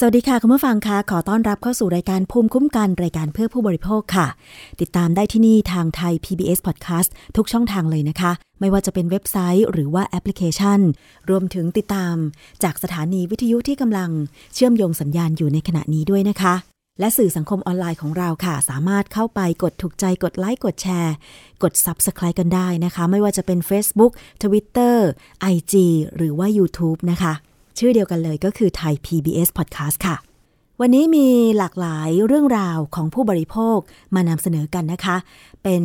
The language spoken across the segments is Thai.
สวัสดีค่ะ คุณผู้ฟังคะขอต้อนรับเข้าสู่รายการภูมิคุ้มกันรายการเพื่อผู้บริโภคค่ะ ติดตามได้ที่นี่ทางไทย PBS Podcast ทุกช่องทางเลยนะคะ ไม่ว่าจะเป็นเว็บไซต์หรือว่าแอปพลิเคชัน รวมถึงติดตาม จากสถานีวิทยุที่กำลังเชื่อมโยงสัญญาณอยู่ในขณะนี้ด้วยนะคะ และสื่อสังคมออนไลน์ของเราค่ะ สามารถเข้าไปกดถูกใจกดไลค์กดแชร์ กด Subscribe กันได้นะคะ ไม่ว่าจะเป็น Facebook Twitter IG หรือว่า YouTube นะคะ ชื่อเดียวกันเลยก็คือไทย PBS Podcast ค่ะ วันนี้มีหลากหลายเรื่องราวของผู้บริโภคมานำเสนอกันนะคะ เป็น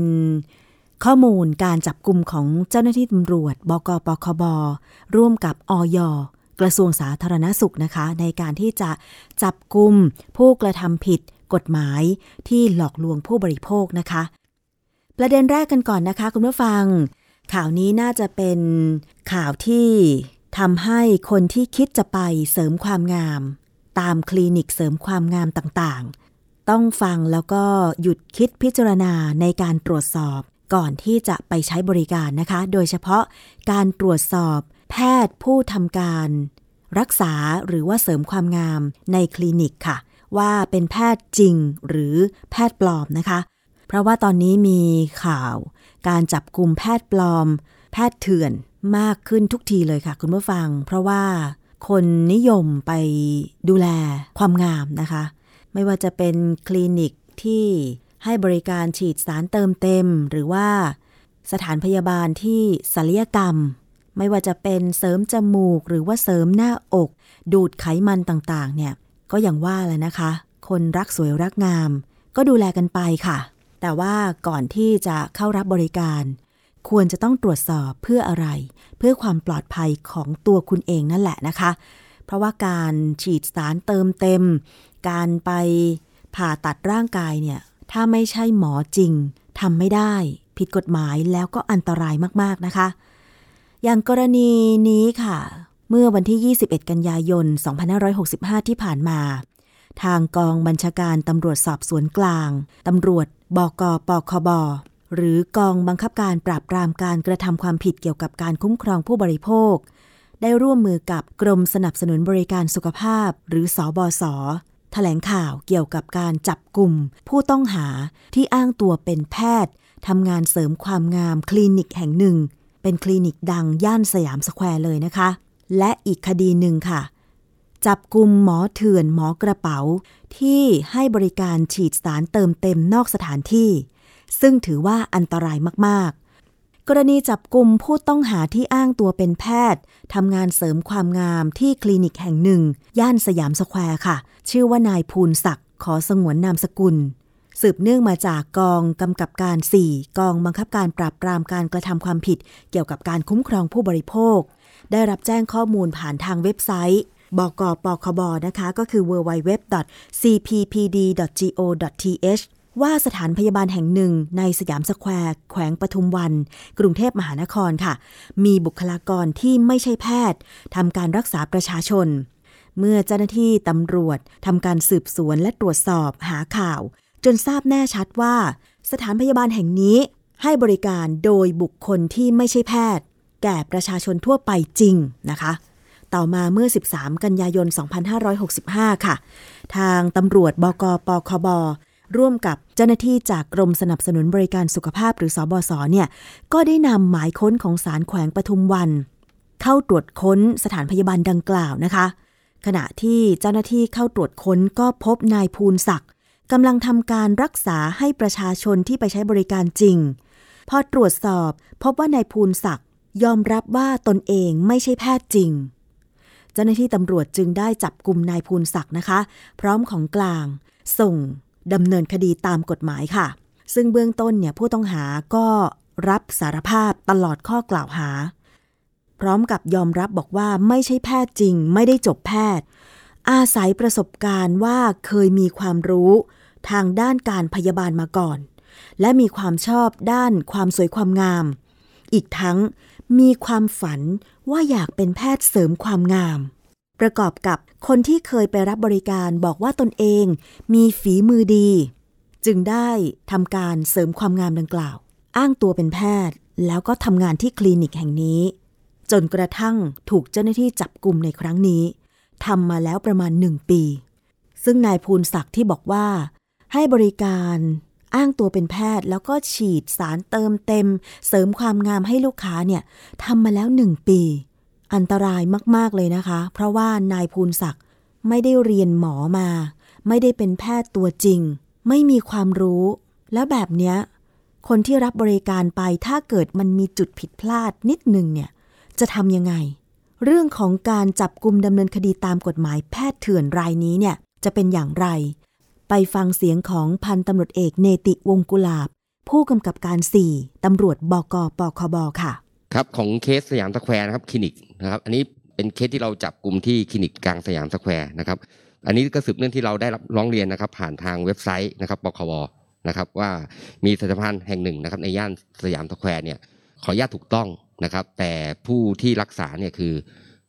ข้อมูลการจับกลุ่มของเจ้าหน้าที่ตำรวจ บกปคบ ร่วมกับอยกระทรวงสาธารณสุขนะคะ ในการที่จะจับกลุ่มผู้กระทำผิดกฎหมายที่หลอกลวงผู้บริโภคนะคะ ประเด็นแรกกันก่อนนะคะ คุณผู้ฟัง ข่าวนี้น่าจะเป็นข่าวที่ ทำให้คนที่คิดจะไปเสริมความงาม ตามคลินิกเสริมความงามต่างๆ ต้องฟังแล้วก็หยุดคิดพิจารณาในการตรวจสอบก่อนที่จะไปใช้บริการนะคะ โดยเฉพาะการตรวจสอบแพทย์ผู้ทำการ รักษาหรือว่าเสริมความงามในคลินิกค่ะ ว่าเป็นแพทย์จริงหรือแพทย์ปลอมนะคะ เพราะว่าตอนนี้มีข่าว การจับกลุ่มแพทย์ปลอม แพทย์เถื่อน มากขึ้นทุกทีเลยค่ะ คุณผู้ฟัง เพราะว่าคนนิยมไปดูแลความงามนะคะ ไม่ว่าจะเป็นคลินิกที่ให้บริการฉีดสารเติมเต็ม หรือว่าสถานพยาบาลที่ศัลยกรรม ไม่ว่าจะเป็นเสริมจมูก หรือว่าเสริมหน้าอก ดูดไขมันต่างๆ เนี่ย ก็อย่างว่าแหละนะคะ คนรักสวยรักงาม ก็ดูแลกันไปค่ะ แต่ว่าก่อนที่จะเข้ารับบริการ ควรจะต้องตรวจสอบเพื่ออะไร เพื่อความปลอดภัยของตัวคุณเองนั่นแหละนะคะ เพราะว่าการฉีดสารเติมเต็ม การไปผ่าตัดร่างกายเนี่ย ถ้าไม่ใช่หมอจริงทำไม่ได้ ผิดกฎหมายแล้วก็อันตรายมากๆนะคะ อย่างกรณีนี้ค่ะ เมื่อวันที่ 21 กันยายน 2565 ที่ผ่านมา ทางกองบัญชาการตำรวจสอบสวนกลางตำรวจบกปคบ หรือกองบังคับการปราบปรามการกระทำความผิดเกี่ยวกับการคุ้มครองผู้บริโภค ได้ร่วมมือกับกรมสนับสนุนบริการสุขภาพ หรือสอบอสแถลงข่าวเกี่ยวกับการจับกลุ่ม ผู้ต้องหาที่อ้างตัวเป็นแพทย์ทำงานเสริมความงามคลินิกแห่งหนึ่ง เป็นคลินิกดังย่านสยามสแควร์เลยนะคะ และอีกคดีหนึ่งค่ะ จับกลุ่มหมอเถื่อนหมอกระเป๋า ที่ให้บริการฉีดสารเติมเต็มนอกสถานที่ ซึ่งถือว่าอันตรายมากๆ กรณีจับกลุ่มผู้ต้องหาที่อ้างตัวเป็นแพทย์ทำงานเสริมความงามที่คลินิกแห่งหนึ่ง ย่านสยามสแควร์ค่ะ ชื่อว่านายภูลศักดิ์ขอสงวนนามสกุล สืบเนื่องมาจากกองกำกับการ 4 กองบังคับการปราบปรามการกระทำความผิด เกี่ยวกับการคุ้มครองผู้บริโภค ได้รับแจ้งข้อมูลผ่านทางเว็บไซต์บกปคบนะคะ ก็คือ www.cppd.go.th ว่าสถานพยาบาลแห่งหนึ่งในสยามสแควร์ แขวงปทุมวัน กรุงเทพมหานครค่ะ มีบุคลากรที่ไม่ใช่แพทย์ทำการรักษาประชาชน เมื่อเจ้าหน้าที่ตำรวจทำการสืบสวนและตรวจสอบหาข่าว จนทราบแน่ชัดว่า สถานพยาบาลแห่งนี้ให้บริการโดยบุคคลที่ไม่ใช่แพทย์ แก่ประชาชนทั่วไปจริงนะคะ ต่อมาเมื่อ 13 กันยายน 2565 ค่ะ ทางตำรวจบกปคบ ร่วมกับเจ้าหน้าที่จากกรมสนับสนุนบริการสุขภาพหรือสอบศเนี่ยก็ได้นำหมายค้นของศาลแขวงปทุมวัน เข้าตรวจค้นสถานพยาบาลดังกล่าวนะคะ ขณะที่เจ้าหน้าที่เข้าตรวจค้นก็พบนายภูลศักดิ์กำลังทำการรักษาให้ประชาชนที่ไปใช้บริการจริง พอตรวจสอบพบว่านายภูลศักดิ์ยอมรับว่าตนเองไม่ใช่แพทย์จริง เจ้าหน้าที่ตำรวจจึงได้จับกลุ่มนายภูลศักดิ์นะคะ พร้อมของกลาง ส่ง ดำเนินคดีตามกฎหมายค่ะ ซึ่งเบื้องต้นเนี่ยผู้ต้องหาก็รับสารภาพตลอดข้อกล่าวหา พร้อมกับยอมรับบอกว่าไม่ใช่แพทย์จริง ไม่ได้จบแพทย์ อาศัยประสบการณ์ว่าเคยมีความรู้ทางด้านการพยาบาลมาก่อน และมีความชอบด้านความสวยความงาม อีกทั้งมีความฝันว่าอยากเป็นแพทย์เสริมความงาม ประกอบกับคนที่เคยไปรับบริการบอกว่าตนเองมีฝีมือดี จึงได้ทำการเสริมความงามดังกล่าว อ้างตัวเป็นแพทย์ แล้วก็ทำงานที่คลินิกแห่งนี้ จนกระทั่งถูกเจ้าหน้าที่จับกลุ่มในครั้งนี้ทำมาแล้วประมาณหนึ่งปี ซึ่งนายภูลศักดิ์ที่บอกว่า ให้บริการอ้างตัวเป็นแพทย์แล้วก็ฉีดสารเติมเต็ม เสริมความงามให้ลูกค้าเนี่ยทำมาแล้วหนึ่งปี อันตรายมาก ๆ เลยนะคะ เพราะว่านายภูลศักดิ์ไม่ได้เรียนหมอมา ไม่ได้เป็นแพทย์ตัวจริง ไม่มีความรู้ แล้วแบบเนี้ย คนที่รับบริการไปถ้าเกิดมันมีจุดผิดพลาดนิดหนึ่งเนี่ย จะทำยังไง เรื่องของการจับกลุ่มดำเนินคดีตามกฎหมายแพทย์เถื่อนรายนี้เนี่ยจะเป็นอย่างไร ไปฟังเสียงของพันตำรวจเอกเนติวงษ์กุหลาบ ผู้กำกับการ 4ตำรวจบกปคบค่ะ ครับของเคสสยามสแควร์นะครับคลินิกนะครับ อันนี้เป็นเคสที่เราจับกลุ่มที่คลินิกกลางสยามสแควร์นะครับ อันนี้ก็สืบเนื่องที่เราได้รับร้องเรียนนะครับ ผ่านทางเว็บไซต์นะครับปคบนะครับ ว่ามีสถานพยาบาลแห่งหนึ่งนะครับ ในย่านสยามสแควร์เนี่ยขออนุญาตถูกต้องนะครับ แต่ผู้ที่รักษาเนี่ยคือ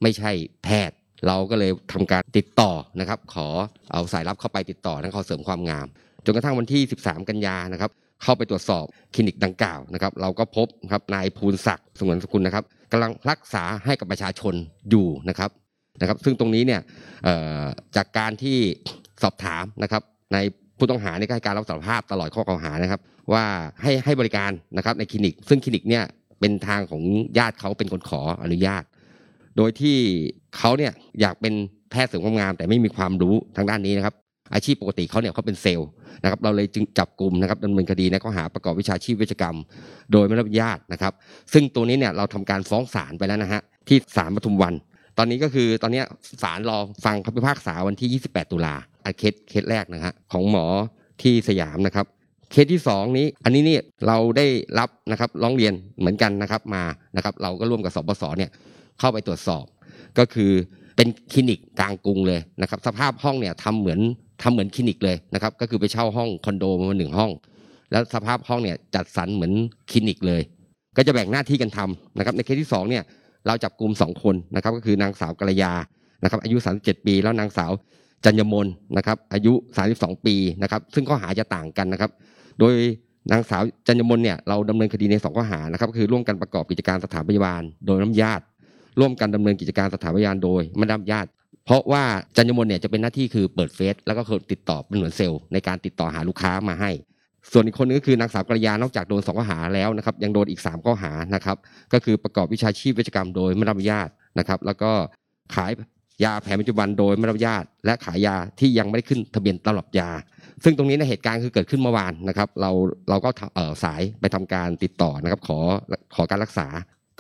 ไม่ใช่แพทย์ เราก็เลยทำการติดต่อนะครับ ขอเอาสายลับเข้าไปติดต่อและขอเสริมความงาม จนกระทั่งวันที่ 13 กันยานะครับ เข้าไปตรวจสอบคลินิกดังกล่าวนะครับ เราก็พบครับนายภูลศักดิ์สงวนสกุลนะครับกำลังรักษาให้กับประชาชนอยู่นะครับนะครับ ซึ่งตรงนี้เนี่ยจากการที่สอบถามนะครับในผู้ต้องหาเนี่ยก็ให้การรับสารภาพตลอดข้อกล่าวหานะครับ ว่าให้ให้บริการนะครับในคลินิก ซึ่งคลินิกเนี่ยเป็นทางของญาติเขาเป็นคนขออนุญาต โดยที่เขาเนี่ยอยากเป็นแพทย์เสริมความงามแต่ไม่มีความรู้ทางด้านนี้นะครับ อาชีพปกติเขาเนี่ยเขาเป็นเซลล์นะครับเราเลยจึงจับกลุ่มนะครับดำเนินคดีในข้อหาประกอบวิชาชีพเวชกรรม โดยไม่รับอนุญาตนะครับ ซึ่งตัวนี้เนี่ยเราทำการฟ้องศาลไปแล้วนะฮะที่ศาลปทุมวัน ตอนนี้ก็คือตอนนี้ศาลรอฟังคำพิพากษาวันที่ 28 ตุลาอะเคสเคสแรกนะฮะของหมอที่สยามนะครับเคสที่สองนี้อันนี้เนี่ยเราได้รับนะครับร้องเรียนเหมือนกันนะครับมานะครับเราก็ร่วมกับสบสเนี่ยเข้าไปตรวจสอบ ก็คือเป็นคลินิกกลางกรุงเลยนะครับ สภาพห้องเนี่ยทำเหมือน ทำเหมือนคลินิกเลยนะครับ ก็คือไปเช่าห้องคอนโดมาหนึ่งห้อง แล้วสภาพห้องเนี่ยจัดสรรเหมือนคลินิกเลย ก็จะแบ่งหน้าที่กันทำนะครับ ในเคสที่สองเนี่ยเราจับกลุ่มสองคนนะครับ ก็คือนางสาวกัลยานะครับ อายุ 37 ปี แล้วนางสาวจัญญมนนะครับ อายุ 32 ปีนะครับ ซึ่งข้อหาจะต่างกันนะครับ โดยนางสาวจัญญมนเนี่ยเราดำเนินคดีในสองข้อหานะครับก็คือร่วมกันประกอบกิจการสถานพยาบาล โดยน้ำญาติ ร่วมกันดำเนินกิจการสถานพยาบาลโดยไม่ได้รับญาติ เพราะว่าจัญญมนเนี่ยจะเป็นหน้าที่คือเปิดเฟซแล้วก็ติดต่อเป็นเหมือนเซลล์ในการติดต่อหาลูกค้ามาให้ ส่วนอีกคนนึงก็คือนางสาวกระยานอกจากโดนสองข้อหาแล้วนะครับยังโดนอีกสามข้อหานะครับก็คือประกอบวิชาชีพเวชกรรมโดยไม่รับอนุญาตนะครับ แล้วก็ขายยาแผนปัจจุบันโดยไม่รับอนุญาต และขายยาที่ยังไม่ได้ขึ้นทะเบียนตำรับยา ซึ่งตรงนี้ในเหตุการณ์คือเกิดขึ้นเมื่อวานนะครับ เราเราก็เออสายไปทำการติดต่อนะครับ ขอขอการรักษา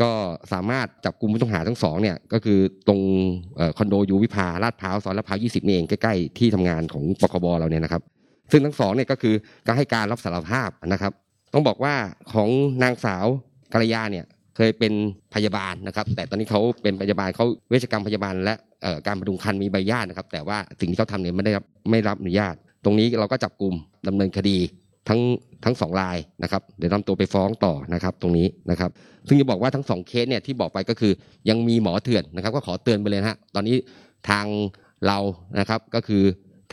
ก็สามารถจับกลุ่มผู้ต้องหาทั้งสองเนี่ยก็คือตรงคอนโดยูวิภาลาดพร้าวซอยลาดพร้าว20นี่เองใกล้ๆที่ทำงานของปคบเราเนี่ยนะครับ ซึ่งทั้งสองเนี่ยก็คือก็ให้การรับสารภาพนะครับ ต้องบอกว่าของนางสาวกัลยาเนี่ยเคยเป็นพยาบาลนะครับ แต่ตอนนี้เขาเป็นพยาบาลเขาเวชกรรมพยาบาล และการบำรุงครรภ์มีใบญาตนะครับ แต่ว่าสิ่งที่เขาทำเนี่ยไม่ได้รับไม่รับอนุญาต ตรงนี้เราก็จับกลุ่มดำเนินคดี ทั้งทั้งสองรายนะครับเดี๋ยวนำตัวไปฟ้องต่อนะครับตรงนี้นะครับ ซึ่งจะบอกว่าทั้งสองเคสเนี่ยที่บอกไปก็คือยังมีหมอเถื่อนนะครับ ก็ขอเตือนไปเลยฮะตอนนี้ทางเรานะครับก็คือ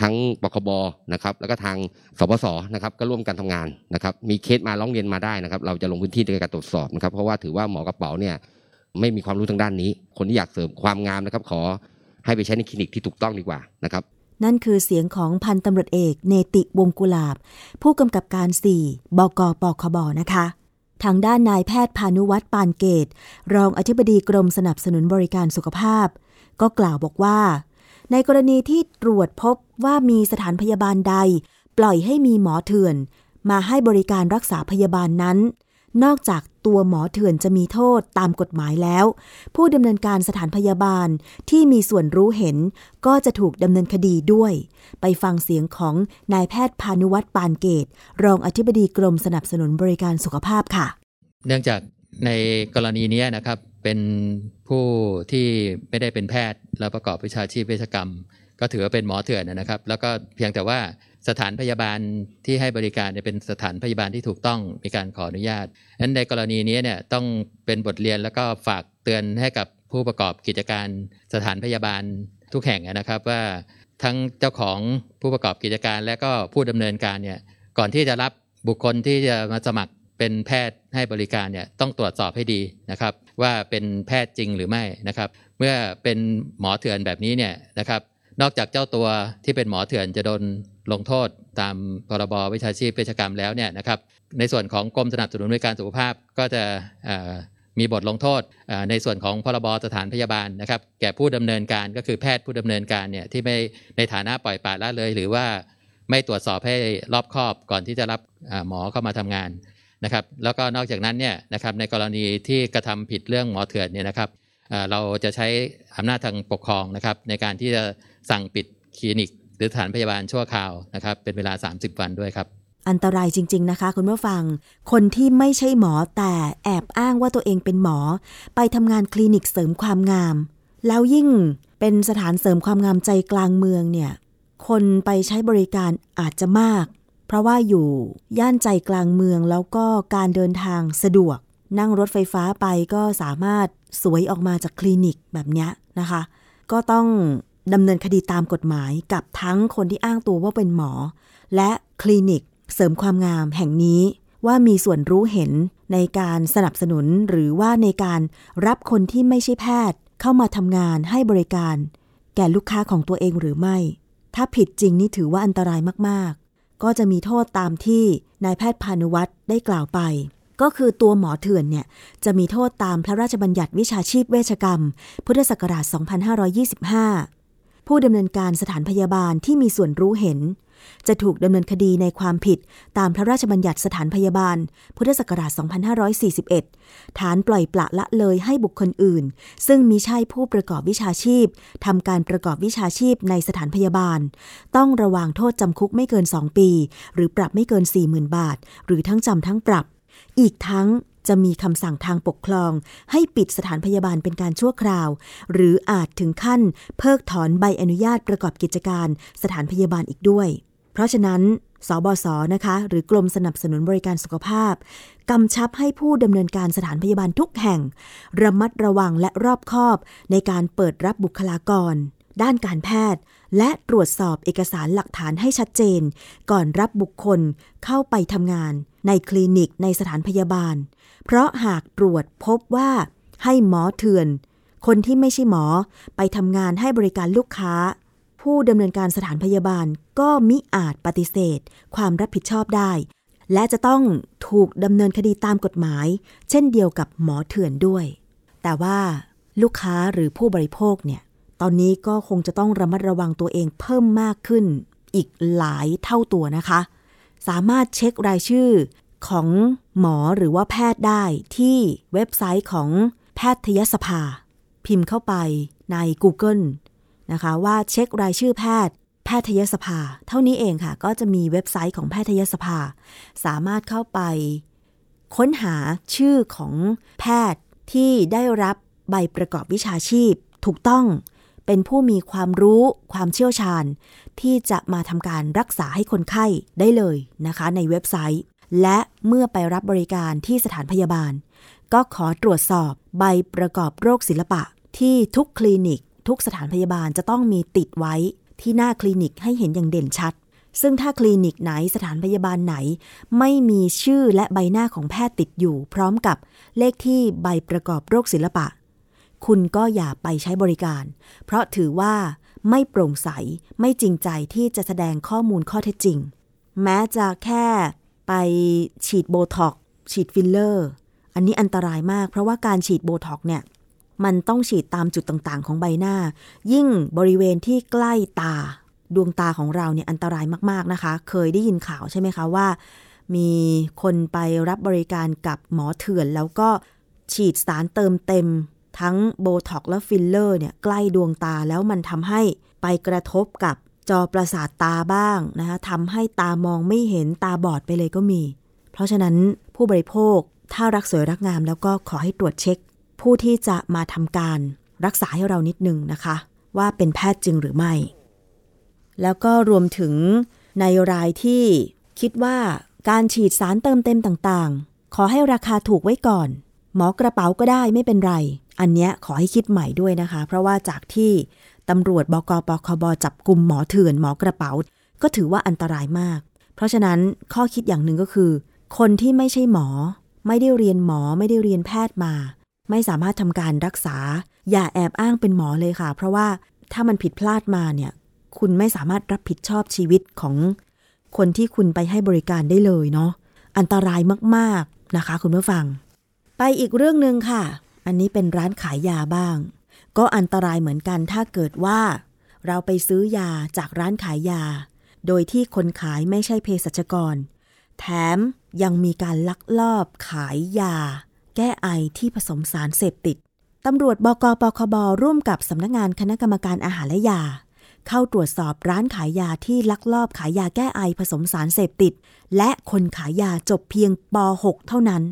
ทั้งปคบนะครับแล้วก็ทางสปสนะครับก็ร่วมกันทำงานนะครับ มีเคสมาร้องเรียนมาได้นะครับ เราจะลงพื้นที่ในการตรวจสอบนะครับ เพราะว่าถือว่าหมอกระเป๋าเนี่ยไม่มีความรู้ทางด้านนี้ คนที่อยากเสริมความงามนะครับ ขอให้ไปใช้ในคลินิกที่ถูกต้องดีกว่านะครับ นั่นคือเสียงของพันตำรวจเอกเนติวงกุลาบ ผู้กำกับการ 4 บกปคบนะคะ ทางด้านนายแพทย์พานุวัตรปานเกต รองอธิบดีกรมสนับสนุนบริการสุขภาพ ก็กล่าวบอกว่า ในกรณีที่ตรวจพบว่ามีสถานพยาบาลใด ปล่อยให้มีหมอเถื่อน มาให้บริการรักษาพยาบาลนั้น นอกจากตัวหมอเถื่อนจะมีโทษตามกฎหมายแล้ว ผู้ดำเนินการสถานพยาบาลที่มีส่วนรู้เห็น ก็จะถูกดำเนินคดีด้วย ไปฟังเสียงของนายแพทย์พานุวัตรปานเกต รองอธิบดีกรมสนับสนุนบริการสุขภาพค่ะ เนื่องจากในกรณีนี้นะครับเป็นผู้ที่ไม่ได้เป็นแพทย์ และประกอบวิชาชีพเวชกรรม ก็ถือว่าเป็นหมอเถื่อนนะครับ แล้วก็เพียงแต่ว่า สถานพยาบาลที่ให้บริการเนี่ยเป็นสถานพยาบาลที่ถูกต้องมีการขออนุญาตนั้นในกรณีนี้เนี่ยต้องเป็นบทเรียนแล้วก็ฝากเตือนให้กับผู้ประกอบกิจการสถานพยาบาลทุกแห่งนะครับว่าทั้งเจ้าของผู้ประกอบกิจการและก็ผู้ดำเนินการเนี่ยก่อนที่จะรับบุคคลที่จะมาสมัครเป็นแพทย์ให้บริการเนี่ยต้องตรวจสอบให้ดีนะครับ ว่าเป็นแพทย์จริงหรือไม่นะครับ เมื่อเป็นหมอเถื่อนแบบนี้เนี่ยนะครับ นอกจากเจ้าตัวที่เป็นหมอเถื่อนจะโดน ลงโทษตามพรบวิชาชีพเภชกรรมแล้วเนี่ยนะครับในส่วนของกรมสนับสนุนบริการสุขภาพก็จะมีบทลงโทษในส่วนของพรบสถานพยาบาลนะครับ แก่ผู้ดำเนินการก็คือแพทย์ผู้ดำเนินการเนี่ยที่ไม่ในฐานะปล่อยปละละเลย หรือว่าไม่ตรวจสอบให้รอบคอบก่อนที่จะรับหมอเข้ามาทำงานนะครับ แล้วก็นอกจากนั้นเนี่ยนะครับในกรณีที่กระทำผิดเรื่องหมอเถื่อนเนี่ยนะครับเราจะใช้อำนาจทางปกครองนะครับในการที่จะสั่งปิดคลินิก รือสถานพยาบาลชั่วคราวนะครับ เป็นเวลา 30 วันด้วยครับ อันตรายจริง ๆ นะคะ คุณผู้ฟัง คนที่ไม่ใช่หมอแต่แอบอ้างว่าตัวเองเป็นหมอ ไปทำงานคลินิกเสริมความงาม แล้วยิ่งเป็นสถานเสริมความงามใจกลางเมืองเนี่ย คนไปใช้บริการอาจจะมาก เพราะว่าอยู่ย่านใจกลางเมืองแล้วก็การเดินทางสะดวก นั่งรถไฟฟ้าไปก็สามารถสวยออกมาจากคลินิกแบบนี้นะคะ ก็ต้อง ดำเนินคดีตามกฎหมายกับทั้งคนที่อ้างตัวว่าเป็นหมอ และคลินิกเสริมความงามแห่งนี้ว่ามีส่วนรู้เห็นในการสนับสนุนหรือว่าในการรับคนที่ไม่ใช่แพทย์ เข้ามาทำงานให้บริการ แก่ลูกค้าของตัวเองหรือไม่ ถ้าผิดจริงนี่ถือว่าอันตรายมากๆ ก็จะมีโทษตามที่นายแพทย์พานุวัตรได้กล่าวไป ก็คือตัวหมอเถื่อนเนี่ยจะมีโทษตามพระราชบัญญัติวิชาชีพเวชกรรม พุทธศักราช 2525 ผู้ดำเนินการสถานพยาบาลที่มีส่วนรู้เห็น จะถูกดำเนินคดีในความผิดตามพระราชบัญญัติสถานพยาบาล พุทธศักราช 2541 ฐานปล่อยปละละเลยให้บุคคลอื่น ซึ่งมิใช่ผู้ประกอบวิชาชีพทำการประกอบวิชาชีพในสถานพยาบาล ต้องระวางโทษจำคุกไม่เกิน 2 ปี หรือปรับไม่เกิน 40,000 บาท หรือทั้งจำทั้งปรับ อีกทั้ง จะมีคำสั่งทางปกครอง ให้ปิดสถานพยาบาลเป็นการชั่วคราว หรืออาจถึงขั้น เพิกถอนใบอนุญาตประกอบกิจการสถานพยาบาลอีกด้วย เพราะฉะนั้นสบศนะคะ หรือกรมสนับสนุนบริการสุขภาพกำชับให้ผู้ดำเนินการสถานพยาบาลทุกแห่ง ระมัดระวังและรอบคอบในการเปิดรับบุคลากร ด้านการแพทย์ และตรวจสอบเอกสารหลักฐานให้ชัดเจน ก่อนรับบุคคลเข้าไปทำงาน ในคลินิกในสถานพยาบาล เพราะหากตรวจพบว่าให้หมอเถื่อน คนที่ไม่ใช่หมอไปทำงานให้บริการลูกค้า ผู้ดำเนินการสถานพยาบาลก็มิอาจปฏิเสธ ความรับผิดชอบได้ และจะต้องถูกดำเนินคดีตามกฎหมาย เช่นเดียวกับหมอเถื่อนด้วย แต่ว่าลูกค้าหรือผู้บริโภคเนี่ย ตอนนี้ก็คงจะต้องระมัดระวังตัวเองเพิ่มมากขึ้น อีกหลายเท่าตัวนะคะ สามารถเช็ครายชื่อของหมอหรือว่าแพทย์ได้ที่เว็บไซต์ของแพทยสภา พิมพ์เข้าไปใน Google นะคะว่าเช็ครายชื่อแพทย์ แพทยสภา เท่านี้เองค่ะ ก็จะมีเว็บไซต์ของแพทยสภา สามารถเข้าไป ค้นหาชื่อของแพทย์ที่ได้รับใบประกอบวิชาชีพ ถูกต้องเป็นผู้มีความรู้ความเชี่ยวชาญ ที่จะมาทำการรักษาให้คนไข้ได้เลยนะคะ ในเว็บไซต์ และเมื่อไปรับบริการที่สถานพยาบาล ก็ขอตรวจสอบใบประกอบโรคศิลปะ ที่ทุกคลินิก ทุกสถานพยาบาลจะต้องมีติดไว้ที่หน้าคลินิกให้เห็นอย่างเด่นชัด ซึ่งถ้าคลินิกไหนสถานพยาบาลไหน ไม่มีชื่อและใบหน้าของแพทย์ติดอยู่ พร้อมกับเลขที่ใบประกอบโรคศิลปะ คุณก็อย่าไปใช้บริการ เพราะถือว่า ไม่โปร่งใส ไม่จริงใจที่จะแสดงข้อมูลข้อเท็จจริง แม้จะแค่ไปฉีดโบท็อกฉีดฟิลเลอร์ อันนี้อันตรายมาก เพราะว่าการฉีดโบท็อกเนี่ยมันต้องฉีดตามจุดต่างๆ ของใบหน้า ยิ่งบริเวณที่ใกล้ตาดวงตาของเราเนี่ยอันตรายมากๆนะคะ เคยได้ยินข่าวใช่ไหมคะว่า มีคนไปรับบริการกับหมอเถื่อน แล้วก็ฉีดสารเติมเต็ม ทั้งโบท็อกและฟิลเลอร์เนี่ยใกล้ดวงตาแล้วมันทำให้ไปกระทบกับจอประสาทตาบ้างนะคะทำให้ตามองไม่เห็นตาบอดไปเลยก็มี เพราะฉะนั้นผู้บริโภคถ้ารักสวยรักงามแล้วก็ขอให้ตรวจเช็ค ผู้ที่จะมาทำการรักษาให้เรานิดนึงนะคะ ว่าเป็นแพทย์จริงหรือไม่ แล้วก็รวมถึงในรายที่คิดว่าการฉีดสารเติมเต็มต่างๆ ขอให้ราคาถูกไว้ก่อน หมอกระเป๋าก็ได้ไม่เป็นไร อันเนี้ยขอให้คิดใหม่ด้วยนะคะ เพราะว่าจากที่ตำรวจบกปคบจับกลุ่มหมอเถื่อนหมอกระเป๋า ก็ถือว่าอันตรายมาก เพราะฉะนั้นข้อคิดอย่างหนึ่งก็คือ คนที่ไม่ใช่หมอ ไม่ได้เรียนหมอไม่ได้เรียนแพทย์มา ไม่สามารถทำการรักษา อย่าแอบอ้างเป็นหมอเลยค่ะ เพราะว่าถ้ามันผิดพลาดมาเนี่ย คุณไม่สามารถรับผิดชอบชีวิตของคนที่คุณไปให้บริการได้เลยเนาะอันตรายมากๆนะคะ คุณผู้ฟัง ไปอีกเรื่องหนึ่งค่ะ อันนี้เป็นร้านขายยาบ้าง ก็อันตรายเหมือนกันถ้าเกิดว่า เราไปซื้อยาจากร้านขายยา โดยที่คนขายไม่ใช่เภสัชกร แถมยังมีการลักลอบขายยา แก้ไอที่ผสมสารเสพติดตำรวจบกปคบร่วมกับสำนักงานคณะกรรมการอาหารและยา เข้าตรวจสอบร้านขายยาที่ลักลอบขายยาแก้ไอผสมสารเสพติด และคนขายยาจบเพียงป .6 เท่านั้น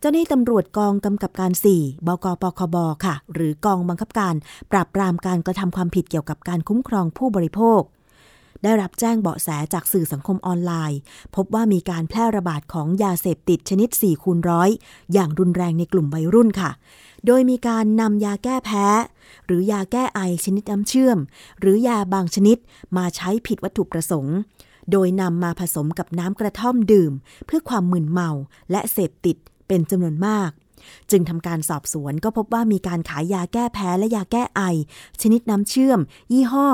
เจ้าหน้าที่ตำรวจกองกำกับการ 4 บกปคบ ค่ะ หรือกองบังคับการ ปราบปรามการกระทำความผิดเกี่ยวกับการคุ้มครองผู้บริโภค ได้รับแจ้งเบาะแสจากสื่อสังคมออนไลน์ พบว่ามีการแพร่ระบาดของยาเสพติดชนิด 4 คูณร้อยอย่างรุนแรงในกลุ่มวัยรุ่นค่ะ โดยมีการนำยาแก้แพ้ หรือยาแก้ไอชนิดน้ำเชื่อม หรือยาบางชนิดมาใช้ผิดวัตถุประสงค์โดยนำมาผสมกับน้ำกระท่อมดื่ม เพื่อความมึนเมาและเสพติด เป็นจำนวนมาก จึงทำการสอบสวนก็พบว่ามีการขายยาแก้แพ้และยาแก้ไอ ชนิดน้ำเชื่อม ยี่ห้อ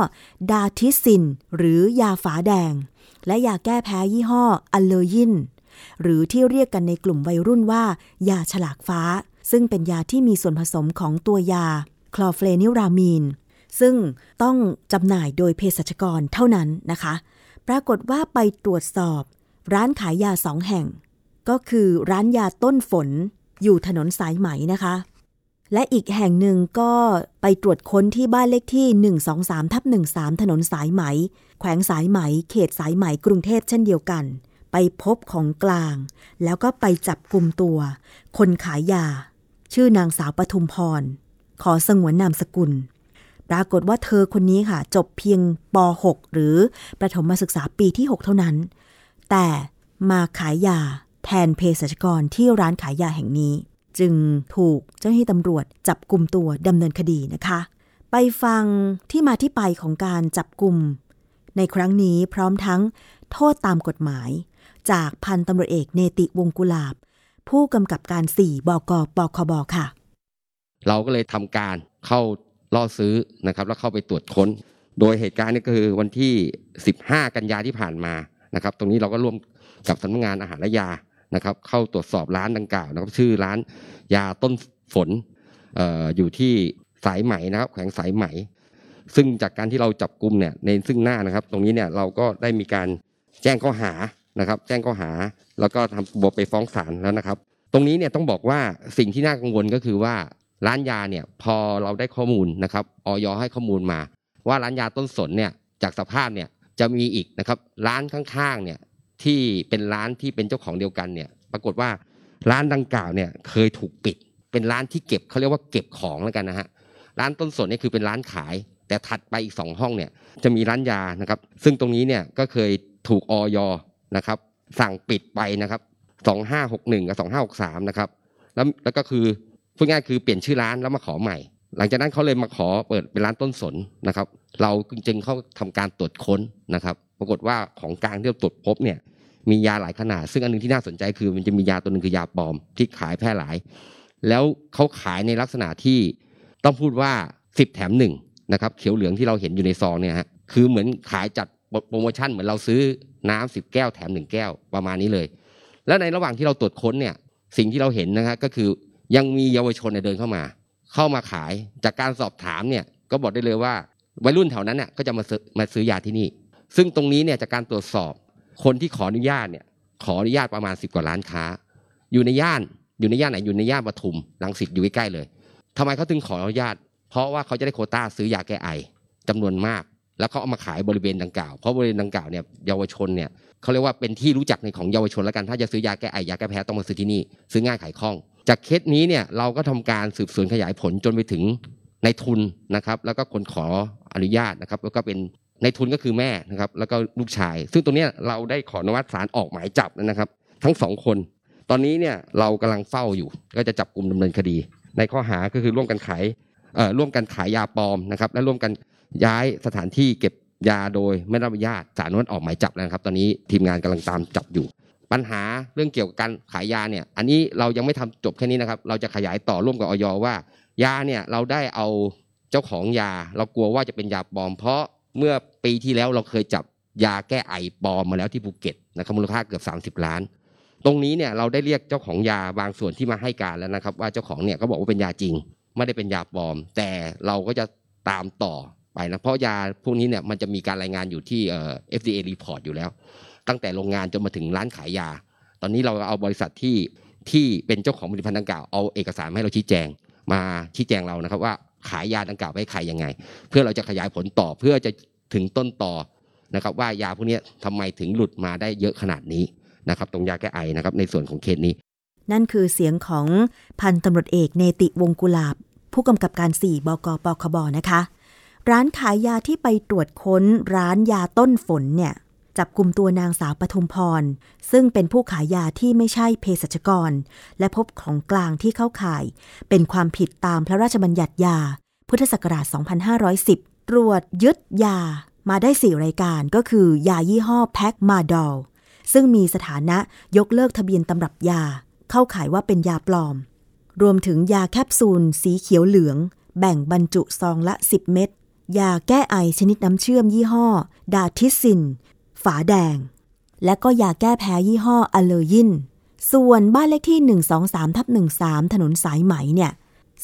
ดาทิซิน หรือยาฝาแดง และยาแก้แพ้ยี่ห้ออัลเลอยินหรือที่เรียกกันในกลุ่มวัยรุ่นว่า ยาฉลากฟ้า ซึ่งเป็นยาที่มีส่วนผสมของตัวยา คลอเฟลนิรามีน ซึ่งต้องจำหน่ายโดยเภสัชกรเท่านั้นนะคะ ปรากฏว่าไปตรวจสอบ ร้านขายยาสองแห่ง ก็คือร้านยาต้นฝนอยู่ถนนสายไหมนะคะ และอีกแห่งหนึ่งก็ไปตรวจค้นที่บ้านเลขที่ 123ทับ13 ถนนสายไหม แขวงสายไหม เขตสายไหมกรุงเทพเช่นเดียวกัน ไปพบของกลาง แล้วก็ไปจับกลุ่มตัว คนขายยา ชื่อนางสาวปทุมพร ขอสงวนนามสกุล ปรากฏว่าเธอคนนี้ค่ะ จบเพียงป .6 หรือประถมศึกษาปีที่ 6 เท่านั้น แต่มาขายยา แทนเภสัชกรที่ร้านขายยาแห่งนี้ จึงถูกเจ้าหน้าที่ตำรวจจับกลุ่มตัวดำเนินคดีนะคะ ไปฟังที่มาที่ไปของการจับกลุ่ม ในครั้งนี้พร้อมทั้งโทษตามกฎหมาย จากพันตำรวจเอกเนติวงกุลาบ ผู้กำกับการ4บกปคบค่ะ เราก็เลยทำการเข้าล่อซื้อนะครับแล้วเข้าไปตรวจค้น โดยเหตุการณ์นี้ก็คือวันที่ 15 กันยาที่ผ่านมานะครับ ตรงนี้เราก็ร่วมกับสำนักงานอาหารและยา นะครับ เข้าตรวจสอบร้านดังกล่าวนะครับ ชื่อร้านยาต้นฝนอออยู่ที่สายไหมนะครับ แขวงสายไหม ซึ่งจากการที่เราจับกลุ่มเนี่ยในซึ่งหน้านะครับ ตรงนี้เนี่ยเราก็ได้มีการแจ้งข้อหานะครับ แจ้งข้อหาแล้วก็ทำบทไปฟ้องศาลแล้วนะครับ ตรงนี้เนี่ยต้องบอกว่าสิ่งที่น่ากังวลก็คือว่าร้านยาเนี่ยพอเราได้ข้อมูลนะครับออยให้ข้อมูลมา ว่าร้านยาต้นสนเนี่ยจากสภาพเนี่ยจะมีอีกนะครับ ร้านข้างๆเนี่ย ที่เป็นร้านที่เป็นเจ้าของเดียวกันเนี่ย ปรากฏว่าร้านดังกล่าวเนี่ยเคยถูกปิด เป็นร้านที่เก็บเขาเรียกว่าเก็บของแล้วกันนะฮะร้านต้นสนเนี่ยคือเป็นร้านขาย แต่ถัดไปอีกสองห้องเนี่ยจะมีร้านยานะครับ ซึ่งตรงนี้เนี่ยก็เคยถูกออยนะครับ สั่งปิดไปนะครับ2561กับ2563นะครับแล้วแล้วก็คือพูดง่ายคือเปลี่ยนชื่อร้านแล้วมาขอใหม่ หลังจากนั้นเขาเลยมาขอเปิดเป็นร้านต้นสนนะครับ เราจึงเขาทำการตรวจค้นนะครับ ปรากฏว่าของกลางที่เราตรวจพบเนี่ยมียาหลายขนาด ซึ่งอันหนึงที่น่าสนใจคือมันจะมียาตัวหนึ่งคือยาปลอมที่ขายแพร่หลาย แล้วเขาขายในลักษณะที่ต้องพูดว่า 10 แถมหนึ่งนะครับเขียวเหลืองที่เราเห็นอยู่ในซองเนี่ยฮะคือเหมือนขายจัดโปรโมชั่นเหมือนเราซื้อน้ำสิบแก้วแถมหนึ่งแก้วประมาณนี้เลย แล้วในระหว่างที่เราตรวจค้นเนี่ยสิ่งที่เราเห็นนะครับก็คือยังมีเยาวชนเนี่ยเดินเข้ามา เข้ามาขายจากการสอบถามเนี่ยก็บอกได้เลยว่าวัยรุ่นแถวนั้นเนี่ยก็จะมาซื้อมาซื้อยาที่นี่ ซึ่งตรงนี้เนี่ยจากการตรวจสอบคนที่ขออนุญาตเนี่ยขออนุญาตประมาณ10กว่าร้านค้า อยู่ในย่านอยู่ในย่านไหนอยู่ในย่านปทุมรังสิตอยู่ใกล้ๆเลยทำไมเขาถึงขออนุญาต เพราะว่าเขาจะได้โคต้าซื้อยาแก้ไอจำนวนมาก แล้วเขาเอามาขายบริเวณดังกล่าวเพราะบริเวณดังกล่าวเนี่ยเยาวชนเนี่ยเขาเรียกว่าเป็นที่รู้จักในของเยาวชนแล้วกันถ้าจะซื้อยาแก้ไอยาแก้แพ้ต้องมาซื้อที่นี่ซื้อง่ายขายคล่อง จากเคสนี้เนี่ยเราก็ทำการสืบสวนขยายผลจนไปถึงในทุนนะครับแล้วก็คนขออนุญาตนะครับแล้วก็เป็น ในทุนก็คือแม่นะครับ แล้วก็ลูกชาย ซึ่งตรงเนี้ยเราได้ขออนุมัติศาลออกหมายจับนะครับ ทั้งสองคน ตอนนี้เนี่ยเรากำลังเฝ้าอยู่ ก็จะจับกลุ่มดำเนินคดี ในข้อหาก็คือร่วมกันขายร่วมกันขายยาปลอมนะครับ และร่วมกันย้ายสถานที่เก็บยาโดยไม่รับอนุญาตศาลนั้นออกหมายจับแล้วนะครับ ตอนนี้ทีมงานกำลังตามจับอยู่ ปัญหาเรื่องเกี่ยวกับการขายยาเนี่ยอันนี้เรายังไม่ทำจบแค่นี้นะครับ เราจะขยายต่อร่วมกับออยว่า ยาเนี่ยเราได้เอาเจ้าของยา เรากลัวว่าจะเป็นยาปลอม เพราะ เมื่อปีที่แล้วเราเคยจับยาแก้ไอปลอมมาแล้วที่ภูเก็ตนะครับมูลค่าเกือบ 30 ล้าน ตรงนี้เนี่ยเราได้เรียกเจ้าของยาบางส่วนที่มาให้การแล้วนะครับ ว่าเจ้าของเนี่ยก็บอกว่าเป็นยาจริง ไม่ได้เป็นยาปลอม แต่เราก็จะตามต่อไปนะเพราะยาพวกนี้เนี่ยมันจะมีการรายงานอยู่ที่เอ่อ FDA report อยู่แล้ว ตั้งแต่โรงงานจนมาถึงร้านขายยา ตอนนี้เราเอาบริษัทที่ที่เป็นเจ้าของผลิตภัณฑ์ดังกล่าวเอาเอกสารให้เราชี้แจงมาชี้แจงเรานะครับว่า ขายยาดังกล่าวไปให้ใครยังไง เพื่อเราจะขยายผลต่อเพื่อจะถึงต้นต่อนะครับ ว่ายาพวกนี้ทำไมถึงหลุดมาได้เยอะขนาดนี้นะครับ ตรงยาแก้ไอนะครับในส่วนของเคสนี้ นั่นคือเสียงของพันตำรวจเอกเนติวงกุลาบ ผู้กำกับการ 4 บกปคบนะคะ ร้านขายยาที่ไปตรวจค้นร้านยาต้นฝนเนี่ย จับกลุ่มตัวนางสาวปทุมพร ซึ่งเป็นผู้ขายยาที่ไม่ใช่เภสัชกร และพบของกลางที่เข้าข่าย เป็นความผิดตามพระราชบัญญัติยา พุทธศักราช 2510 ตรวจยึดยามาได้ 4 รายการก็คือ ยายี่ห้อแพ็กมาดอลซึ่งมีสถานะยกเลิกทะเบียนตำรับยา เข้าขายว่าเป็นยาปลอม รวมถึงยาแคปซูล สีเขียวเหลือง แบ่งบรรจุซองละ 10 เม็ดยาแก้ไอชนิดน้ำเชื่อมยี่ห้อ ดาทิซิน ฝาแดง และก็ยาแก้แพ้ยี่ห้ออเลอร์ยิน ส่วนบ้านเลขที่ 123ทับ13 ถนนสายไหมเนี่ย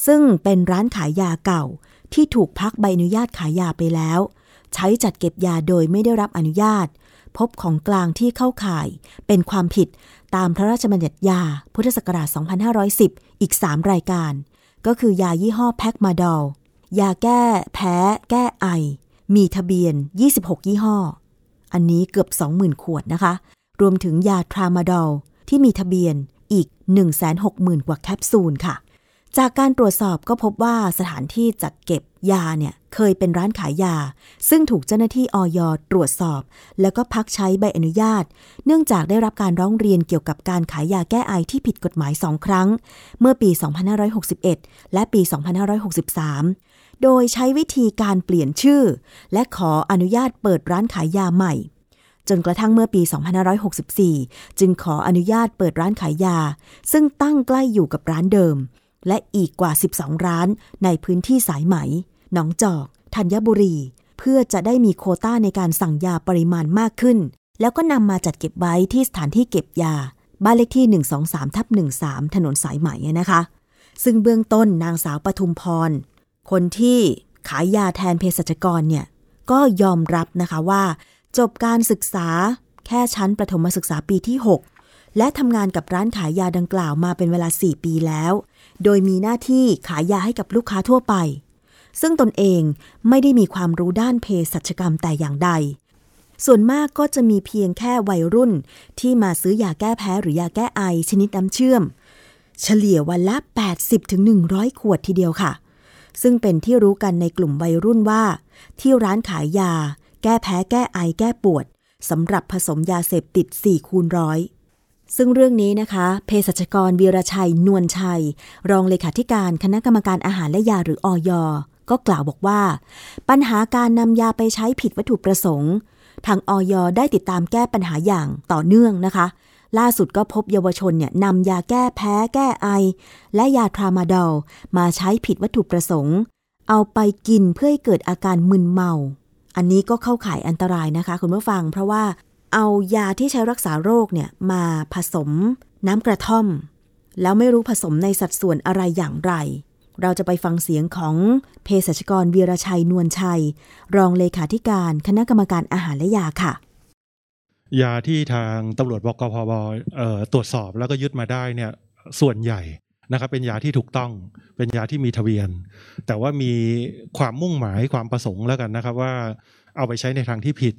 ซึ่งเป็นร้านขายยาเก่าที่ถูกพักใบอนุญาตขายยาไปแล้ว ใช้จัดเก็บยาโดยไม่ได้รับอนุญาต พบของกลางที่เข้าข่าย เป็นความผิดตามพระราชบัญญัติยาพุทธศักราช 2510 อีก 3 รายการ ก็คือยายี่ห้อแพ็กมาดอลยาแก้แพ้ แก้ไอ มีทะเบียน 26 ยี่ห้อ อันนี้เกือบ 20,000 ขวดนะคะ รวมถึงยาทรามาดอลที่มีทะเบียนอีก 160,000 กว่าแคปซูลค่ะ จากการตรวจสอบก็พบว่าสถานที่จัดเก็บยาเนี่ยเคยเป็นร้านขายยา ซึ่งถูกเจ้าหน้าที่ออยตรวจสอบ แล้วก็พักใช้ใบอนุญาต เนื่องจากได้รับการร้องเรียนเกี่ยวกับการขายยาแก้ไอที่ผิดกฎหมายสองครั้ง เมื่อปี 2561 และปี 2563 โดยใช้วิธีการเปลี่ยนชื่อ และขออนุญาตเปิดร้านขายยาใหม่ จนกระทั่งเมื่อปี 2564 จึงขออนุญาตเปิดร้านขายยา ซึ่งตั้งใกล้อยู่กับร้านเดิม และอีกกว่า 12 ร้านในพื้นที่สายไหม หนองจอก ธัญบุรี เพื่อจะได้มีโคต้าในการสั่งยาปริมาณมากขึ้น แล้วก็นำมาจัดเก็บไว้ที่สถานที่เก็บยา บ้านเลขที่ 123ทับ13 ถนนสายไหมนะคะซึ่งเบื้องต้นนางสาวปทุมพร คนที่ขายยาแทนเภสัชกรเนี่ยก็ยอมรับนะคะว่า จบการศึกษาแค่ชั้นประถมศึกษาปีที่ 6 และทำงานกับร้านขายยาดังกล่าวมาเป็นเวลา 4 ปีแล้ว โดยมีหน้าที่ขายยาให้กับลูกค้าทั่วไป ซึ่งตนเองไม่ได้มีความรู้ด้านเภสัชกรรมแต่อย่างใด ส่วนมากก็จะมีเพียงแค่วัยรุ่น ที่มาซื้อยาแก้แพ้หรือยาแก้ไอชนิดน้ำเชื่อม เฉลี่ยวันละ 80-100 ขวดทีเดียวค่ะ ซึ่งเป็นที่รู้กันในกลุ่มวัยรุ่นว่า ที่ร้านขายยา แก้แพ้แก้ไอแก้ปวดสำหรับผสมยาเสพติด 4 คูณร้อยซึ่งเรื่องนี้นะคะ เภสัชกรวีรชัย นวลชัย รองเลขาธิการคณะกรรมการอาหารและยาหรืออย ก็กล่าวบอกว่า ปัญหาการนำยาไปใช้ผิดวัตถุประสงค์ ทางอยได้ติดตามแก้ปัญหาอย่างต่อเนื่องนะคะ ล่าสุดก็พบเยาวชนเนี่ยนำยาแก้แพ้แก้ไอ และยาทรามาดอลมาใช้ผิดวัตถุประสงค์ เอาไปกินเพื่อให้เกิดอาการมึนเมา อันนี้ก็เข้าข่ายอันตรายนะคะคุณผู้ฟัง เพราะว่าเอายาที่ใช้รักษาโรคเนี่ยมาผสมน้ำกระท่อม แล้วไม่รู้ผสมในสัดส่วนอะไรอย่างไร เราจะไปฟังเสียงของเภสัชกรวีรชัยนวลชัย รองเลขาธิการคณะกรรมการอาหารและยาค่ะ ยาที่ทางตำรวจบกพบตรวจสอบแล้วก็ยึดมาได้เนี่ยส่วนใหญ่นะครับเป็นยาที่ถูกต้องเป็นยาที่มีทะเบียน แต่ว่ามีความมุ่งหมายความประสงค์แล้วกันนะครับว่าเอาไปใช้ในทางที่ผิด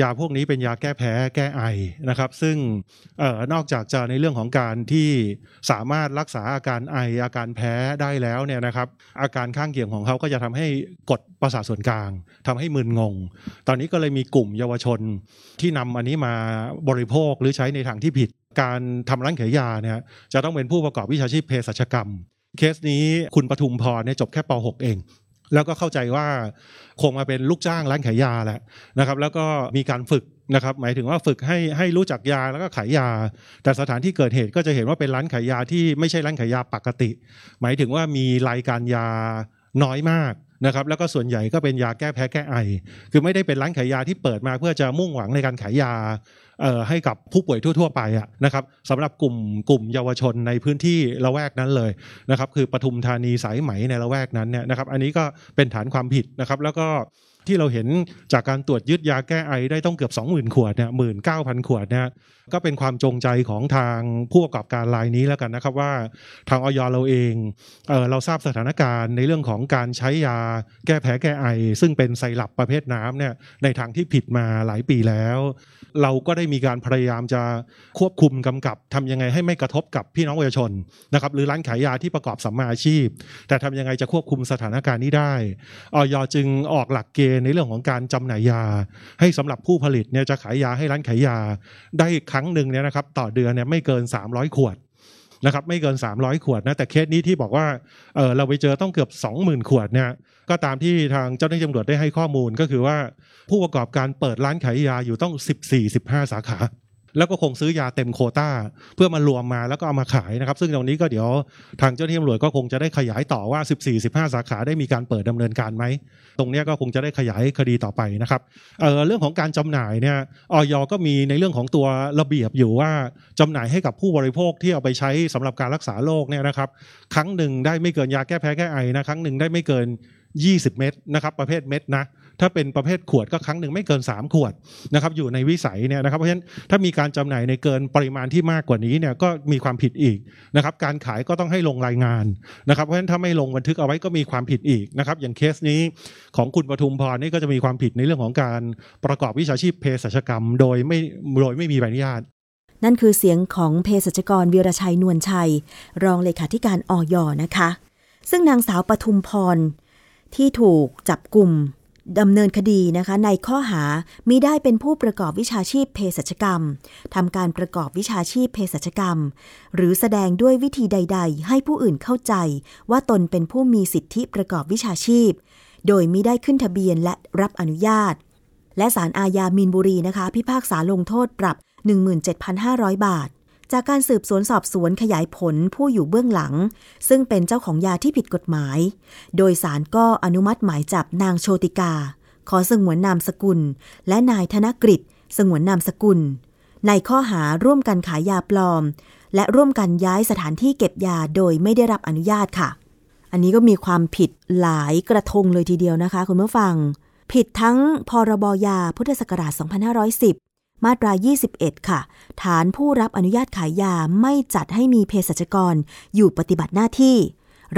ยาพวกนี้เป็นยาแก้แพ้แก้ไอนะครับ ซึ่งออนอกจากจะในเรื่องของการที่สามารถรักษาอาการไออาการแพ้ได้แล้วเนี่ยนะครับ อาการข้างเคียงของเขาก็จะทำให้กดประสาทส่วนกลางทำให้มึนงง ตอนนี้ก็เลยมีกลุ่มเยาวชนที่นำอันนี้มาบริโภคหรือใช้ในทางที่ผิด การทำร้านขายยาเนี่ยจะต้องเป็นผู้ประกอบวิชาชีพเภสัชกรรมเคสนี้คุณปทุมพรเนี่ยจบแค่ป .6 เอง แล้วก็เข้าใจว่าคงมาเป็นลูกจ้างร้านขายยาแหละนะครับ แล้วก็มีการฝึกนะครับ หมายถึงว่าฝึกให้ให้รู้จักยาแล้วก็ขายยา แต่สถานที่เกิดเหตุก็จะเห็นว่าเป็นร้านขายยาที่ไม่ใช่ร้านขายยาปกติ หมายถึงว่ามีรายการยาน้อยมาก นะครับแล้วก็ส่วนใหญ่ก็เป็นยาแก้แพ้แก้ไอ คือไม่ได้เป็นร้านขายยาที่เปิดมาเพื่อจะมุ่งหวังในการขายยาให้กับผู้ป่วยทั่ว ๆ ไปะนะครับสำหรับกลุ่มกลุ่มเยาวชนในพื้นที่ละแวกนั้นเลยนะครับคือปทุมธานีสายไหมในละแวกนั้นเนี่ยนะครับอันนี้ก็เป็นฐานความผิดนะครับแล้วก็ ที่เราเห็นจากการตรวจยึดยาแก้ไอได้ต้องเกือบ 20,000 ขวดเนี่ยหมื่นเก้าพันขวดเนี่ยก็เป็นความจงใจของทางผู้ประกอบการรายนี้แล้วกันนะครับว่าทางออยเราเองเออเราทราบสถานการณ์ในเรื่องของการใช้ยาแก้แพ้แก้ไอ ซึ่งเป็นไซรัปประเภทน้ำเนี่ยในทางที่ผิดมาหลายปีแล้ว เราก็ได้มีการพยายามจะควบคุมกำกับทำยังไงให้ไม่กระทบกับพี่น้องประชาชนนะครับหรือร้านขายยาที่ประกอบสัมมาอาชีพ แต่ทำยังไงจะควบคุมสถานการณ์นี้ได้ออยจึงออกหลักเกณฑ์ในเรื่องของการจำหน่ายยา ให้สำหรับผู้ผลิตเนี่ยจะขายยาให้ร้านขายยา ได้ครั้งหนึ่งเนี่ยนะครับ ต่อเดือนเนี่ยไม่เกิน 300 ขวดนะครับไม่เกิน 300 ขวดนะแต่เคสนี้ที่บอกว่าเออเราไปเจอต้องเกือบ 20,000 ขวดเนี่ยก็ตามที่ทางเจ้าหน้าที่ตำรวจได้ให้ข้อมูลก็คือว่า ผู้ประกอบการเปิดร้านขายยาอยู่ต้อง 14-15 สาขา แล้วก็คงซื้อยาเต็มโคต้า เพื่อมารวมมาแล้วก็เอามาขายนะครับ ซึ่งตรงนี้ก็เดี๋ยวทางเจ้าหน้าที่ตำรวจก็คงจะได้ขยายต่อว่า 14-15 สาขาได้มีการเปิดดำเนินการไหม ตรงนี้ก็คงจะได้ขยายคดีต่อไปนะครับเเรื่องของการจำหน่ายเนี่ยออยก็มีในเรื่องของตัวระเบียบอยู่ว่าจำหน่ายให้กับผู้บริโภคที่เอาไปใช้สำหรับการรักษาโรคเนี่ยนะครับ ครั้งหนึ่งได้ไม่เกินยาแก้แพ้แก้ไอนะครั้งหนึ่งได้ไม่เกิน 20 เม็ดนะครับประเภทเม็ดนะ ถ้าเป็นประเภทขวดก็ครั้งหนึ่งไม่เกิน 3 ขวดนะครับอยู่ในวิสัยเนี่ยนะครับเพราะฉะนั้นถ้ามีการจำหน่ายในเกินปริมาณที่มากกว่านี้เนี่ยก็มีความผิดอีกนะครับการขายก็ต้องให้ลงรายงานนะครับเพราะฉะนั้นถ้าไม่ลงบันทึกเอาไว้ก็มีความผิดอีกนะครับอย่างเคสนี้ของคุณปทุมพรนี่ก็จะมีความผิดในเรื่องของการประกอบวิชาชีพเภสัชกรรม โดยไม่โดยไม่มีใบอนุญาตนั่นคือเสียงของเภสัชกรวีรชัยนวลชัย รองเลขาธิการออยนะคะ ซึ่งนางสาวปทุมพร ที่ถูกจับกลุ่ม ดำเนินคดีนะคะในข้อหามิได้เป็นผู้ประกอบวิชาชีพเภสัชกรรมทำการประกอบวิชาชีพเภสัชกรรม หรือแสดงด้วยวิธีใด ๆ ให้ผู้อื่นเข้าใจ ว่าตนเป็นผู้มีสิทธิประกอบวิชาชีพ โดยมิได้ขึ้นทะเบียนและรับอนุญาต และศาลอาญามีนบุรีนะคะ พิพากษาลงโทษปรับ 17,500 บาท จากการสืบสวนสอบสวนขยายผลผู้อยู่เบื้องหลัง ซึ่งเป็นเจ้าของยาที่ผิดกฎหมาย โดยสารก็อนุมัติหมายจับนางโชติกา ขอสงวนนามสกุล และนายธนกฤษสงวนนามสกุล ในข้อหาร่วมกันขายยาปลอม และร่วมกันย้ายสถานที่เก็บยาโดยไม่ได้รับอนุญาตค่ะ อันนี้ก็มีความผิดหลายกระทงเลยทีเดียวนะคะ คุณผู้ฟัง ผิดทั้งพรบยาพุทธศักราช 2510 มาตรา 21 ค่ะ ฐานผู้รับอนุญาตขายยาไม่จัดให้มีเภสัชกรอยู่ปฏิบัติหน้าที่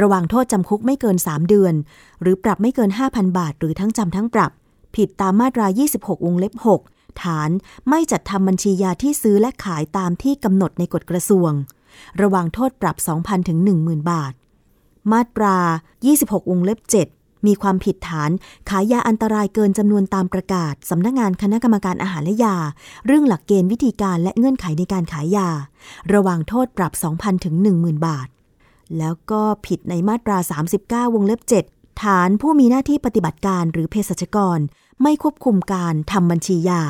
ระวังโทษจำคุกไม่เกิน 3 เดือน หรือปรับไม่เกิน 5,000 บาท หรือทั้งจำทั้งปรับ ผิดตามมาตรา 26 วงเล็บ 6 ฐานไม่จัดทำบัญชียาที่ซื้อและขายตามที่กำหนดในกฎกระทรวง ระวังโทษปรับ 2,000 ถึง 10,000 บาท มาตรา 26 วงเล็บ 7 มีความผิดฐานขายยาอันตรายเกินจำนวนตามประกาศสำนักงานคณะกรรมการอาหารและยา เรื่องหลักเกณฑ์วิธีการและเงื่อนไขในการขายยา ระวังโทษปรับ 2,000 ถึง 10,000 บาท แล้วก็ผิดในมาตรา 39 วงเล็บ 7 ฐานผู้มีหน้าที่ปฏิบัติการหรือเภสัชกร ไม่ควบคุมการทำบัญชียา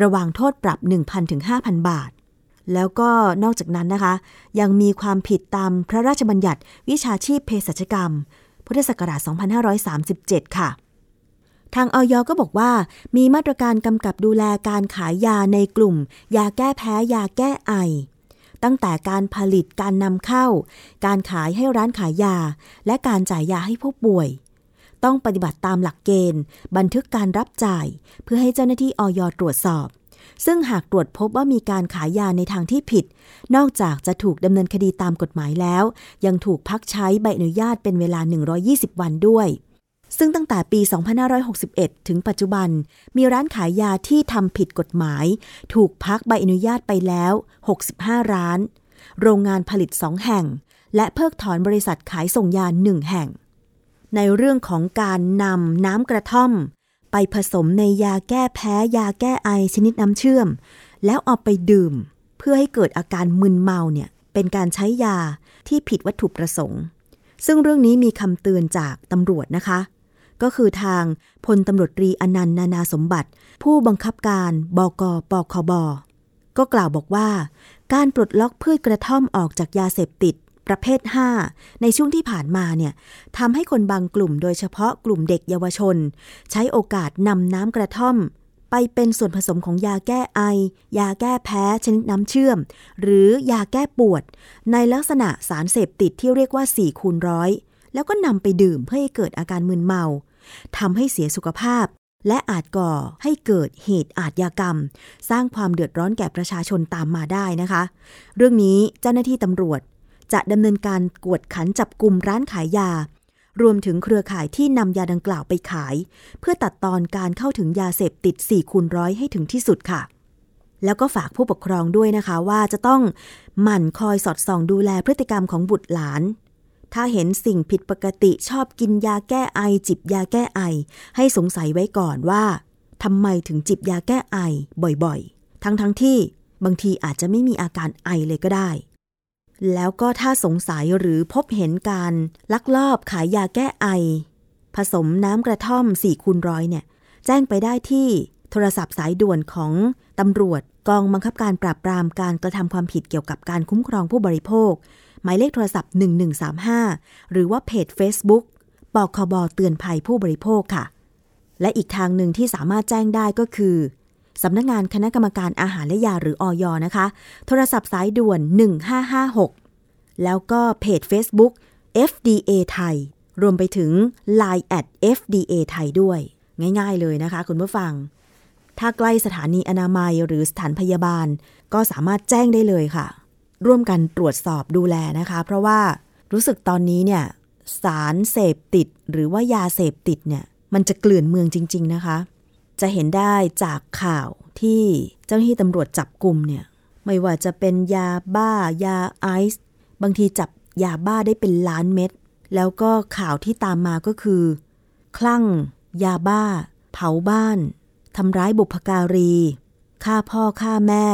ระวังโทษปรับ 1,000 ถึง 5,000 บาทแล้วก็นอกจากนั้นนะคะ ยังมีความผิดตามพระราชบัญญัติวิชาชีพเภสัชกรรม พุทธศักราช 2537 ค่ะ ทางออยก็บอกว่า มีมาตรการกำกับดูแลการขายยาในกลุ่ม ยาแก้แพ้ยาแก้ไอ ตั้งแต่การผลิตการนำเข้า การขายให้ร้านขายยา และการจ่ายยาให้ผู้ป่วย ต้องปฏิบัติตามหลักเกณฑ์ บันทึกการรับจ่าย เพื่อให้เจ้าหน้าที่ออยตรวจสอบ ซึ่งหากตรวจพบว่ามีการขายยาในทางที่ผิด นอกจากจะถูกดำเนินคดีตามกฎหมายแล้ว ยังถูกพักใช้ใบอนุญาตเป็นเวลา 120 วันด้วย ซึ่งตั้งแต่ปี 2561 ถึงปัจจุบัน มีร้านขายยาที่ทำผิดกฎหมาย ถูกพักใบอนุญาตไปแล้ว 65 ร้าน โรงงานผลิต 2 แห่ง และเพิกถอนบริษัทขายส่งยา 1 แห่งในเรื่องของการนำน้ำกระท่อม ไปผสมในยาแก้แพ้ยาแก้ไอชนิดน้ำเชื่อม แล้วเอาไปดื่ม เพื่อให้เกิดอาการมึนเมาเนี่ยเป็นการใช้ยาที่ผิดวัตถุประสงค์ ซึ่งเรื่องนี้มีคำเตือนจากตำรวจนะคะ ก็คือทางพลตำรวจตรีอนันต์นานาสมบัติ ผู้บังคับการบกปคบก็กล่าวบอกว่า การปลดล็อกพืชกระท่อมออกจากยาเสพติด ประเภท 5 ในช่วงที่ผ่านมาเนี่ยทำให้คนบางกลุ่มโดยเฉพาะกลุ่มเด็กเยาวชน ใช้โอกาสนำน้ำกระท่อม ไปเป็นส่วนผสมของยาแก้ไอ ยาแก้แพ้ชนิดน้ำเชื่อม หรือยาแก้ปวด ในลักษณะสารเสพติดที่เรียกว่า4คูณร้อยแล้วก็นำไปดื่มเพื่อให้เกิดอาการมึนเมาทำให้เสียสุขภาพ และอาจก่อให้เกิดเหตุอาทยากรรม สร้างความเดือดร้อนแก่ประชาชนตามมาได้นะคะ เรื่องนี้เจ้าหน้าที่ตำรวจ จะดำเนินการกวดขันจับกลุ่มร้านขายยา รวมถึงเครือข่ายที่นำยาดังกล่าวไปขาย เพื่อตัดตอนการเข้าถึงยาเสพติด4คูณร้อยให้ถึงที่สุดค่ะ แล้วก็ฝากผู้ปกครองด้วยนะคะว่าจะต้องหมั่นคอยสอดส่องดูแลพฤติกรรมของบุตรหลาน ถ้าเห็นสิ่งผิดปกติชอบกินยาแก้ไอ จิบยาแก้ไอ ให้สงสัยไว้ก่อนว่าทำไมถึงจิบยาแก้ไอบ่อยๆ ทั้งๆทที่บางทีอาจจะไม่มีอาการไอเลยก็ได้ แล้วก็ถ้าสงสัยหรือพบเห็นการลักลอบขายยาแก้ไอ ผสมน้ำกระท่อม4คูณร้อยเนี่ย แจ้งไปได้ที่โทรศัพท์สายด่วนของตำรวจกองบังคับการปราบปรามการกระทำความผิดเกี่ยวกับการคุ้มครองผู้บริโภค หมายเลขโทรศัพท์ 1135 หรือว่าเพจ Facebook ปคบเตือนภัยผู้บริโภคค่ะ และอีกทางหนึ่งที่สามารถแจ้งได้ก็คือ สำนักงานคณะกรรมการอาหารและยาหรืออยนะคะ โทรศัพท์สายด่วน 1556 แล้วก็เพจ Facebook FDA ไทย รวมไปถึง Line at FDA ไทยด้วย ง่ายๆเลยนะคะคุณผู้ฟัง ถ้าใกล้สถานีอนามัยหรือสถานพยาบาล ก็สามารถแจ้งได้เลยค่ะ ร่วมกันตรวจสอบดูแลนะคะ เพราะว่ารู้สึกตอนนี้เนี่ยสารเสพติดหรือว่ายาเสพติดเนี่ยมันจะเกลื่อนเมืองจริง ๆ นะคะ จะเห็นได้จากข่าวที่เจ้าหน้าที่ตำรวจจับกลุ่มเนี่ย ไม่ว่าจะเป็นยาบ้ายาไอซ์บางทีจับยาบ้าได้เป็นล้านเม็ด แล้วก็ข่าวที่ตามมาก็คือ คลั่ง ยาบ้า เผาบ้านทำร้ายบุพการีฆ่าพ่อฆ่าแม่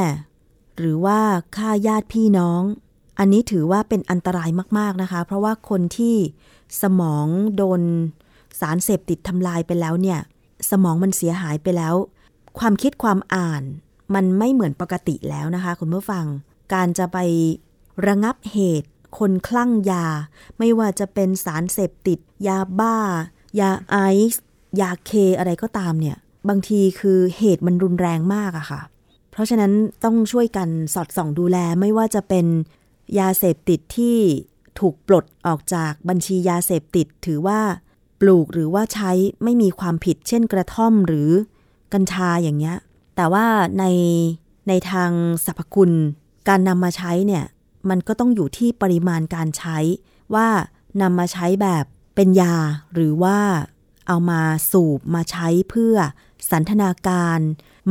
หรือว่าฆ่าญาติพี่น้อง อันนี้ถือว่าเป็นอันตรายมาก ๆนะคะ เพราะว่าคนที่สมองโดนสารเสพติดทำลายไปแล้วเนี่ย สมองมันเสียหายไปแล้ว ความคิดความอ่านมันไม่เหมือนปกติแล้วนะคะ คุณผู้ฟัง การจะไประงับเหตุ คนคลั่งยา ไม่ว่าจะเป็นสารเสพติด ยาบ้า ยาไอซ์ยาเคอะไรก็ตามเนี่ย บางทีคือเหตุมันรุนแรงมากอะค่ะ เพราะฉะนั้นต้องช่วยกันสอดส่องดูแลไม่ว่าจะเป็นยาเสพติดที่ถูกปลดออกจากบัญชียาเสพติดถือว่า ปลูกหรือว่าใช้ไม่มีความผิดเช่นกระท่อมหรือกัญชาอย่างเงี้ย แต่ว่าในในทางสรรพคุณ การนำมาใช้เนี่ยมันก็ต้องอยู่ที่ปริมาณการใช้ ว่านำมาใช้แบบเป็นยา หรือว่าเอามาสูบมาใช้เพื่อสันทนาการ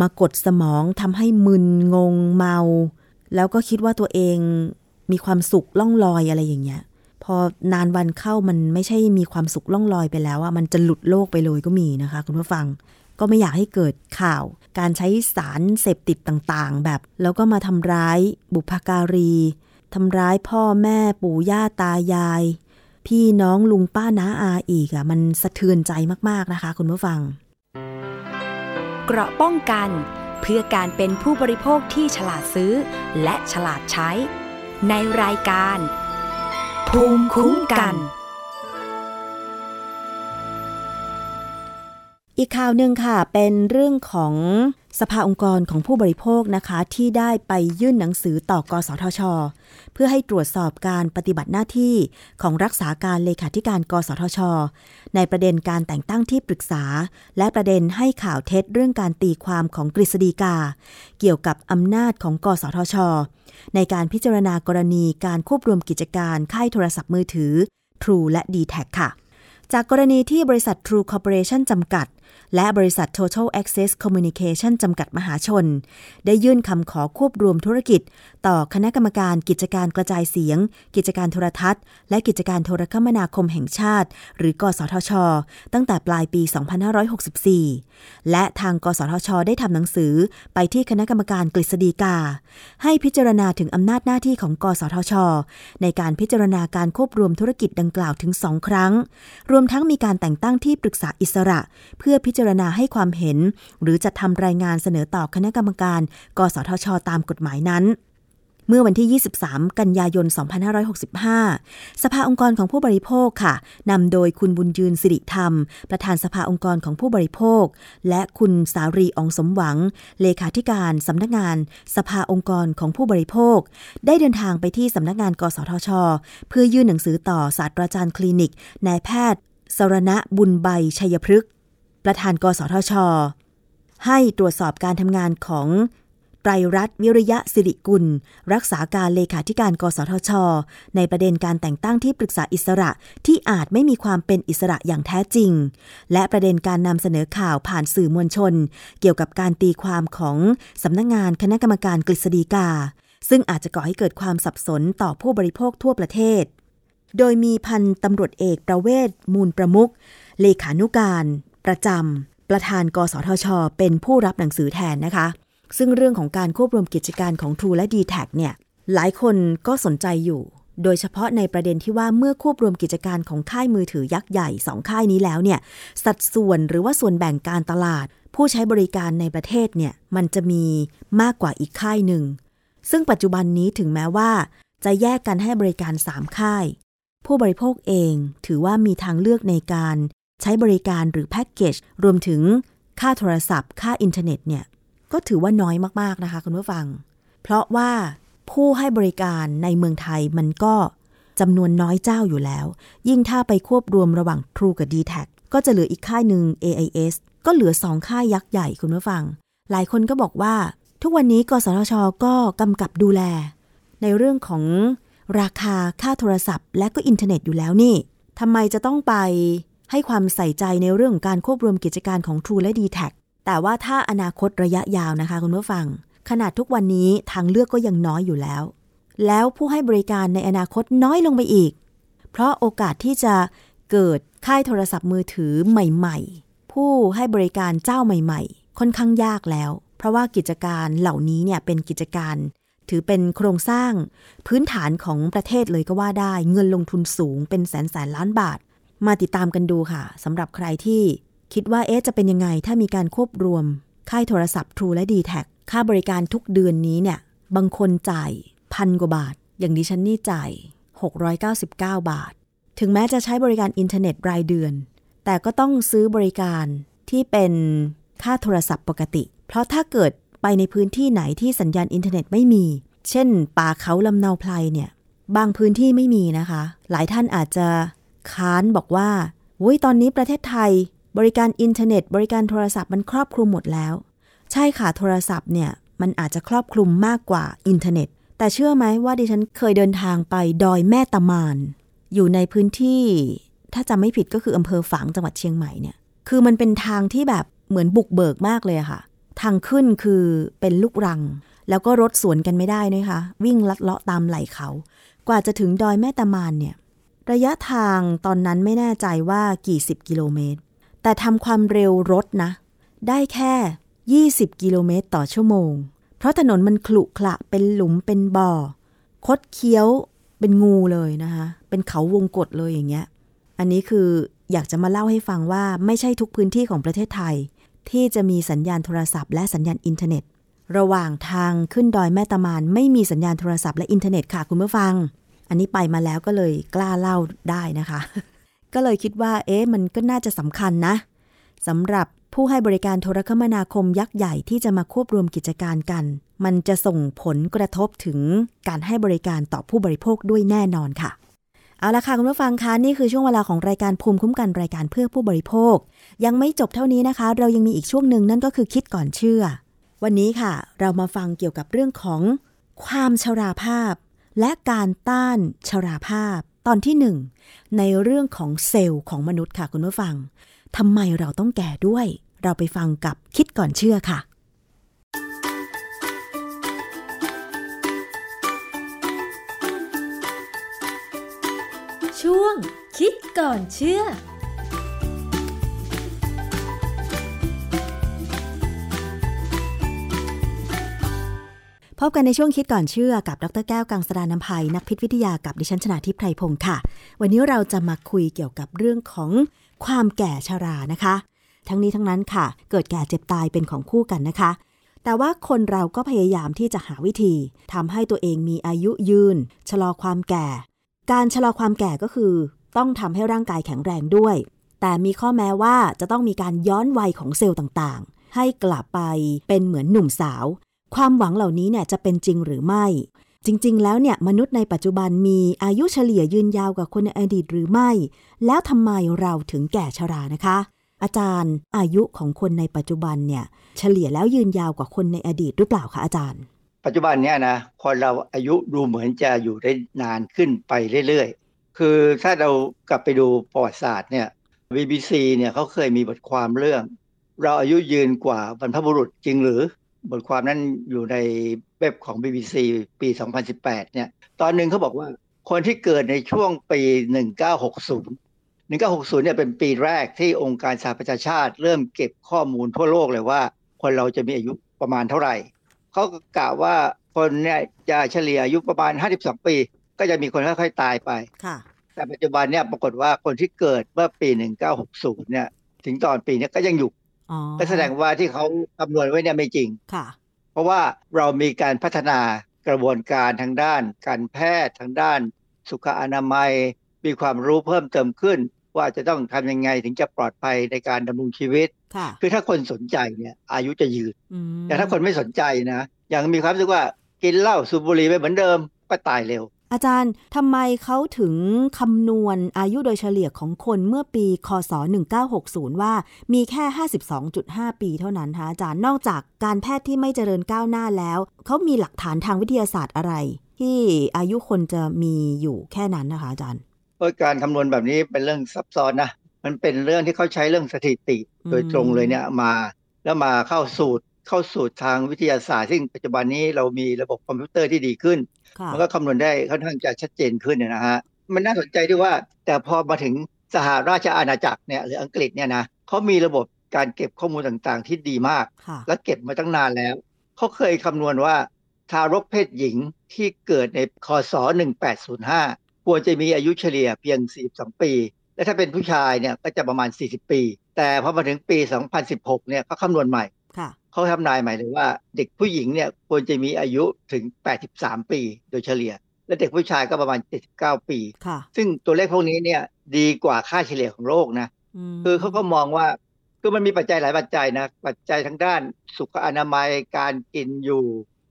มากดสมองทำให้มึนงงเมา แล้วก็คิดว่าตัวเองมีความสุขล่องลอยอะไรอย่างเงี้ย พอนานวันเข้ามันไม่ใช่มีความสุขล่องลอยไปแล้วอะมันจะหลุดโลกไปเลยก็มีนะคะ คุณผู้ฟังก็ไม่อยากให้เกิดข่าว การใช้สารเสพติดต่างๆ แบบ แล้วก็มาทำร้ายบุพการีทำร้ายพ่อแม่ปู่ย่าตายาย พี่น้องลุงป้าน้าอาอีกอะมันสะเทือนใจมากๆนะคะ คุณผู้ฟัง เกราะป้องกันเพื่อการเป็นผู้บริโภคที่ฉลาดซื้อ และฉลาดใช้ ในรายการ ภูมิคุ้มกัน อีกข่าวหนึ่งค่ะ เป็นเรื่องของสภาองค์กรของผู้บริโภคนะคะ ที่ได้ไปยื่นหนังสือต่อกสทช เพื่อให้ตรวจสอบการปฏิบัติหน้าที่ของรักษาการเลขาธิการกสทช ในประเด็นการแต่งตั้งที่ปรึกษา และประเด็นให้ข่าวเท็จเรื่องการตีความของกฤษฎีกา เกี่ยวกับอำนาจของกสทช ในการพิจารณากรณีการควบรวมกิจการค่ายโทรศัพท์มือถือ True และ d t แทค่ะ จากกรณีที่บริษัท True Corporation จำกัด และบริษัท Total Access Communication จำกัดมหาชน ได้ยื่นคำขอควบรวมธุรกิจ ต่อคณะกรรมการกิจการกระจายเสียง กิจการโทรทัศน์ และกิจการโทรคมนาคมแห่งชาติ หรือกสทช ตั้งแต่ปลายปี 2564 และทางกสทช ได้ทำหนังสือไปที่คณะกรรมการกฤษฎีกา ให้พิจารณาถึงอำนาจหน้าที่ของกสทช ในการพิจารณาการควบรวมธุรกิจดังกล่าวถึงสองครั้ง รวมทั้งมีการแต่งตั้งที่ปรึกษาอิสระ เพื่อพิจารณาให้ความเห็น หรือจะทำรายงานเสนอต่อคณะกรรมการ กสทช ตามกฎหมายนั้น เมื่อวันที่ 23 กันยายน 2565 สภาองค์กรของผู้บริโภคค่ะนำโดยคุณบุญยืนสิริธรรม ประธานสภาองค์กรของผู้บริโภค และคุณสารีอองสมหวัง เลขาธิการสำนักงาน สภาองค์กรของผู้บริโภค ได้เดินทางไปที่สำนักงาน กสทช เพื่อยื่นหนังสือต่อศาสตราจารย์คลินิกนายแพทย์สรณะบุญใบชัยพฤกษ์ ประธานกสทช ให้ตรวจสอบการทำงานของไตรรัตน์วิริยะสิริกุล รักษาการเลขาธิการกสทช ในประเด็นการแต่งตั้งที่ปรึกษาอิสระที่อาจไม่มีความเป็นอิสระอย่างแท้จริง และประเด็นการนำเสนอข่าวผ่านสื่อมวลชน เกี่ยวกับการตีความของสำนักงงานคณะกรรมการกฤษฎีกา ซึ่งอาจจะก่อให้เกิดความสับสนต่อผู้บริโภคทั่วประเทศ โดยมีพันตำรวจเอกประเวศมูลประมุขเลขานุการ ประจำประธานกสทช เป็นผู้รับหนังสือแทนนะคะ ซึ่งเรื่องของการควบรวมกิจการของ True และ d t แทเนี่ยหลายคนก็สนใจอยู่ โดยเฉพาะในประเด็นที่ว่าเมื่อควบรวมกิจการของค่ายมือถือยักษ์ใหญ่สองค่ายนี้แล้วเนี่ยสัดส่วนหรือว่าส่วนแบ่งการตลาด ผู้ใช้บริการในประเทศเนี่ยมันจะมีมากกว่าอีกค่ายหนึ่ง ซึ่งปัจจุบันนี้ถึงแม้ว่า จะแยกกันให้บริการ 3 ค่าย ผู้บริโภคเองถือว่ามีทางเลือกในการ ใช้บริการหรือแพ็กเกจรวมถึงค่าโทรศัพท์ ค่าอินเทอร์เน็ตเนี่ยก็ถือว่าน้อยมากๆนะคะคุณผู้ฟัง เพราะว่าผู้ให้บริการในเมืองไทยมันก็จำนวนน้อยเจ้าอยู่แล้ว ยิ่งถ้าไปควบรวมระหว่าง True กับ d t แทก็จะเหลืออีกค่ายหนึ่ง AIS ก็เหลือสองค่ายยักษ์ใหญ่คุณผู้ฟัง หลายคนก็บอกว่า ทุกวันนี้กสทช ก็กำกับดูแล ในเรื่องของราคาค่าโทรศัพท์ และก็อินเทอร์เน็ตอยู่แล้วนี่ทำไมจะต้องไป ให้ความใส่ใจในเรื่องการควบรวมกิจการของ True และ d t แทแต่ว่าถ้าอนาคตระยะยาวนะคะคุณผู้ฟัง ขนาดทุกวันนี้ทางเลือกก็ยังน้อยอยู่แล้ว แล้วผู้ให้บริการในอนาคตน้อยลงไปอีก เพราะโอกาสที่จะเกิดค่ายโทรศัพท์มือถือใหม่ ๆ ผู้ให้บริการเจ้าใหม่ ๆ ค่อนข้างยากแล้ว เพราะว่ากิจการเหล่านี้เนี่ยเป็นกิจการ ถือเป็นโครงสร้าง พื้นฐานของประเทศเลยก็ว่าได้ เงินลงทุนสูงเป็นแสนแสนล้านบาท มาติดตามกันดูค่ะสำหรับใครที่คิดว่าเอ๊ะจะเป็นยังไงถ้ามีการควบรวม ค่ายโทรศัพท์ True และ d t แทค่าบริการทุกเดือนนี้เนี่ย บางคนจ่ายพันกว่าบาท อย่างดิฉันนี่จ่าย 699 บาท ถึงแม้จะใช้บริการอินเทอร์เน็ตรายเดือน แต่ก็ต้องซื้อบริการที่เป็นค่าโทรศัพท์ปกติ เพราะถ้าเกิดไปในพื้นที่ไหนที่สัญญาณอินเทอร์เน็ตไม่มี เช่น ป่าเขาลำเนาไพรเนี่ย บางพื้นที่ไม่มีนะคะ หลายท่านอาจจะ ค้านบอกว่าโอ้ยตอนนี้ประเทศไทย บริการอินเทอร์เน็ต บริการโทรศัพท์มันครอบคลุมหมดแล้ว ใช่ค่ะโทรศัพท์เนี่ยมันอาจจะครอบคลุมมากกว่าอินเทอร์เน็ต แต่เชื่อไหมว่าดิฉันเคยเดินทางไปดอยแม่ตะมาน อยู่ในพื้นที่ ถ้าจำไม่ผิดก็คืออำเภอฝางจังหวัดเชียงใหม่เนี่ยคือมันเป็นทางที่แบบเหมือนบุกเบิกมากเลยค่ะ ทางขึ้นคือเป็นลูกรัง แล้วก็รถสวนกันไม่ได้นะคะ วิ่งลัดเลาะตามไหล่เขา กว่าจะถึงดอยแม่ตะมานเนี่ย ระยะทางตอนนั้นไม่แน่ใจว่ากี่สิบกิโลเมตร แต่ทำความเร็วรถนะ ได้แค่ 20 กิโลเมตรต่อชั่วโมง เพราะถนนมันขลุขระเป็นหลุมเป็นบ่อ คดเคี้ยวเป็นงูเลยนะคะ เป็นเขาวงกตเลยอย่างเงี้ย อันนี้คืออยากจะมาเล่าให้ฟังว่าไม่ใช่ทุกพื้นที่ของประเทศไทย ที่จะมีสัญญาณโทรศัพท์และสัญญาณอินเทอร์เน็ต ระหว่างทางขึ้นดอยแม่ตะมานไม่มีสัญญาณโทรศัพท์และอินเทอร์เน็ตค่ะคุณผู้ฟัง อันนี้ไปมาแล้วก็เลยกล้าเล่าได้นะคะ ก็เลยคิดว่า เอ๊ะมันก็น่าจะสำคัญนะสำหรับผู้ให้บริการโทรคมนาคมยักษ์ใหญ่ที่จะมาควบรวมกิจการกัน มันจะส่งผลกระทบถึงการให้บริการต่อผู้บริโภคด้วยแน่นอนค่ะ เอาละค่ะคุณผู้ฟังคะนี่คือช่วงเวลาของรายการภูมิคุ้มกันรายการเพื่อผู้บริโภค ยังไม่จบเท่านี้นะคะ เรายังมีอีกช่วงหนึ่งนั่นก็คือคิดก่อนเชื่อ วันนี้ค่ะ เรามาฟังเกี่ยวกับเรื่องของความชราภาพ และการต้านชราภาพตอนที่หนึ่งในเรื่องของเซลล์ของมนุษย์ค่ะคุณผู้ฟังทำไมเราต้องแก่ด้วย เราไปฟังกับคิดก่อนเชื่อค่ะ ช่วงคิดก่อนเชื่อ พบกันในช่วงคิดก่อนเชื่อกับดรแก้วกังสดานนภัยนักพิษวิทยากับดิฉันชนาทิพไพรพงศ์ค่ะ วันนี้เราจะมาคุยเกี่ยวกับเรื่องของความแก่ชรานะคะ ทั้งนี้ทั้งนั้นค่ะ เกิดแก่เจ็บตายเป็นของคู่กันนะคะ แต่ว่าคนเราก็พยายามที่จะหาวิธีทำให้ตัวเองมีอายุยืน ชะลอความแก่ การชะลอความแก่ก็คือ ต้องทำให้ร่างกายแข็งแรงด้วย แต่มีข้อแม้ว่าจะต้องมีการย้อนวัยของเซลล์ต่างๆ ให้กลับไปเป็นเหมือนหนุ่มสาว ความหวังเหล่านี้เนี่ยจะเป็นจริงหรือไม่ จริง ๆ แล้วเนี่ยมนุษย์ในปัจจุบันมีอายุเฉลี่ยยืนยาวกว่าคนในอดีตหรือไม่ แล้วทำไมเราถึงแก่ชรานะคะ อาจารย์อายุของคนในปัจจุบันเนี่ยเฉลี่ยแล้วยืนยาวกว่าคนในอดีตหรือเปล่าคะอาจารย์ ปัจจุบันเนี่ยนะคนเราอายุดูเหมือนจะอยู่ได้นานขึ้นไปเรื่อยๆ คือถ้าเรากลับไปดูประวัติศาสตร์เนี่ย BBC เนี่ยเขาเคยมีบทความเรื่อง เราอายุยืนกว่าบรรพบุรุษจริงหรือ บทความนั้นอยู่ในเว็บของ BBC ปี 2018 เนี่ย ตอนหนึ่งเขาบอกว่าคนที่เกิดในช่วงปี 1960 1960 เนี่ยเป็นปีแรกที่องค์การสหประชาชาติ เริ่มเก็บข้อมูลทั่วโลกเลยว่า คนเราจะมีอายุประมาณเท่าไหร่ เขาก็กล่าวว่าคนเนี่ยจะเฉลี่ยอายุประมาณ 52 ปี ก็จะมีคนค่อยๆตายไปค่ะแต่ปัจจุบันเนี่ยปรากฏว่าคนที่เกิดเมื่อปี 1960 เนี่ยถึงตอนปีนี้ก็ยังอยู่อ๋อ ก็แสดงว่าที่เขาคำนวณไว้เนี่ยไม่จริงค่ะ เพราะว่าเรามีการพัฒนากระบวนการทางด้าน การแพทย์ทางด้าน สุขอนามัย มีความรู้เพิ่มเติมขึ้น ว่าจะต้องทำยังไงถึงจะปลอดภัยในการดำรงชีวิตค่ะคือถ้าคนสนใจเนี่ยอายุจะยืนอืมแต่ถ้าคนไม่สนใจนะยังมีความรู้สึกว่ากินเหล้าสูบบุหรี่ไปเหมือนเดิมก็ตายเร็ว อาจารย์ทำไมเขาถึงคำนวณอายุโดยเฉลี่ยของคนเมื่อปีคศ 1960 ว่ามีแค่ 52.5 ปีเท่านั้นคะอาจารย์นอกจากการแพทย์ที่ไม่เจริญก้าวหน้าแล้ว เขามีหลักฐานทางวิทยาศาสตร์อะไร ที่อายุคนจะมีอยู่แค่นั้นนะคะอาจารย์เพราะการคำนวณแบบนี้เป็นเรื่องซับซ้อนนะมันเป็นเรื่องที่เขาใช้เรื่องสถิติโดยตรงเลยเนี่ยมาแล้วมาเข้าสูตร เข้าสูตรทางวิทยาศาสตร์ ซึ่งปัจจุบันนี้เรามีระบบคอมพิวเตอร์ที่ดีขึ้นค่ะมันก็คำนวณได้ค่อนข้างจะชัดเจนขึ้นเนยนะฮะมันน่าสนใจด้วยว่าแต่พอมาถึงสหราชอาณาจักรเนี่ยหรืออังกฤษเนี่ยนะเขามีระบบการเก็บข้อมูลต่างๆ ที่ดีมากค่ะและเก็บมาตั้งนานแล้วเขาเคยคำนวณว่าทารกเพศหญิงที่เกิดในคศ 1805 ควรจะมีอายุเฉลี่ยเพียง 42 ปี และถ้าเป็นผู้ชายเนี่ยก็จะประมาณ 40 ปี แต่พอมาถึงปี 2016 เนี่ยเขาคำนวณใหม่ค่ะ เขาทำนายใหม่เลยว่า เด็กผู้หญิงเนี่ยควรจะมีอายุถึง 83 ปีโดยเฉลี่ย และเด็กผู้ชายก็ประมาณ 79 ปีค่ะซึ่งตัวเลขพวกนี้เนี่ยดีกว่าค่าเฉลี่ยของโลกนะมคือเขาก็มองว่าคือมันมีปัจจัยหลายปัจจัยนะ ปัจจัยทางด้านสุขอนามัย การกินอยู่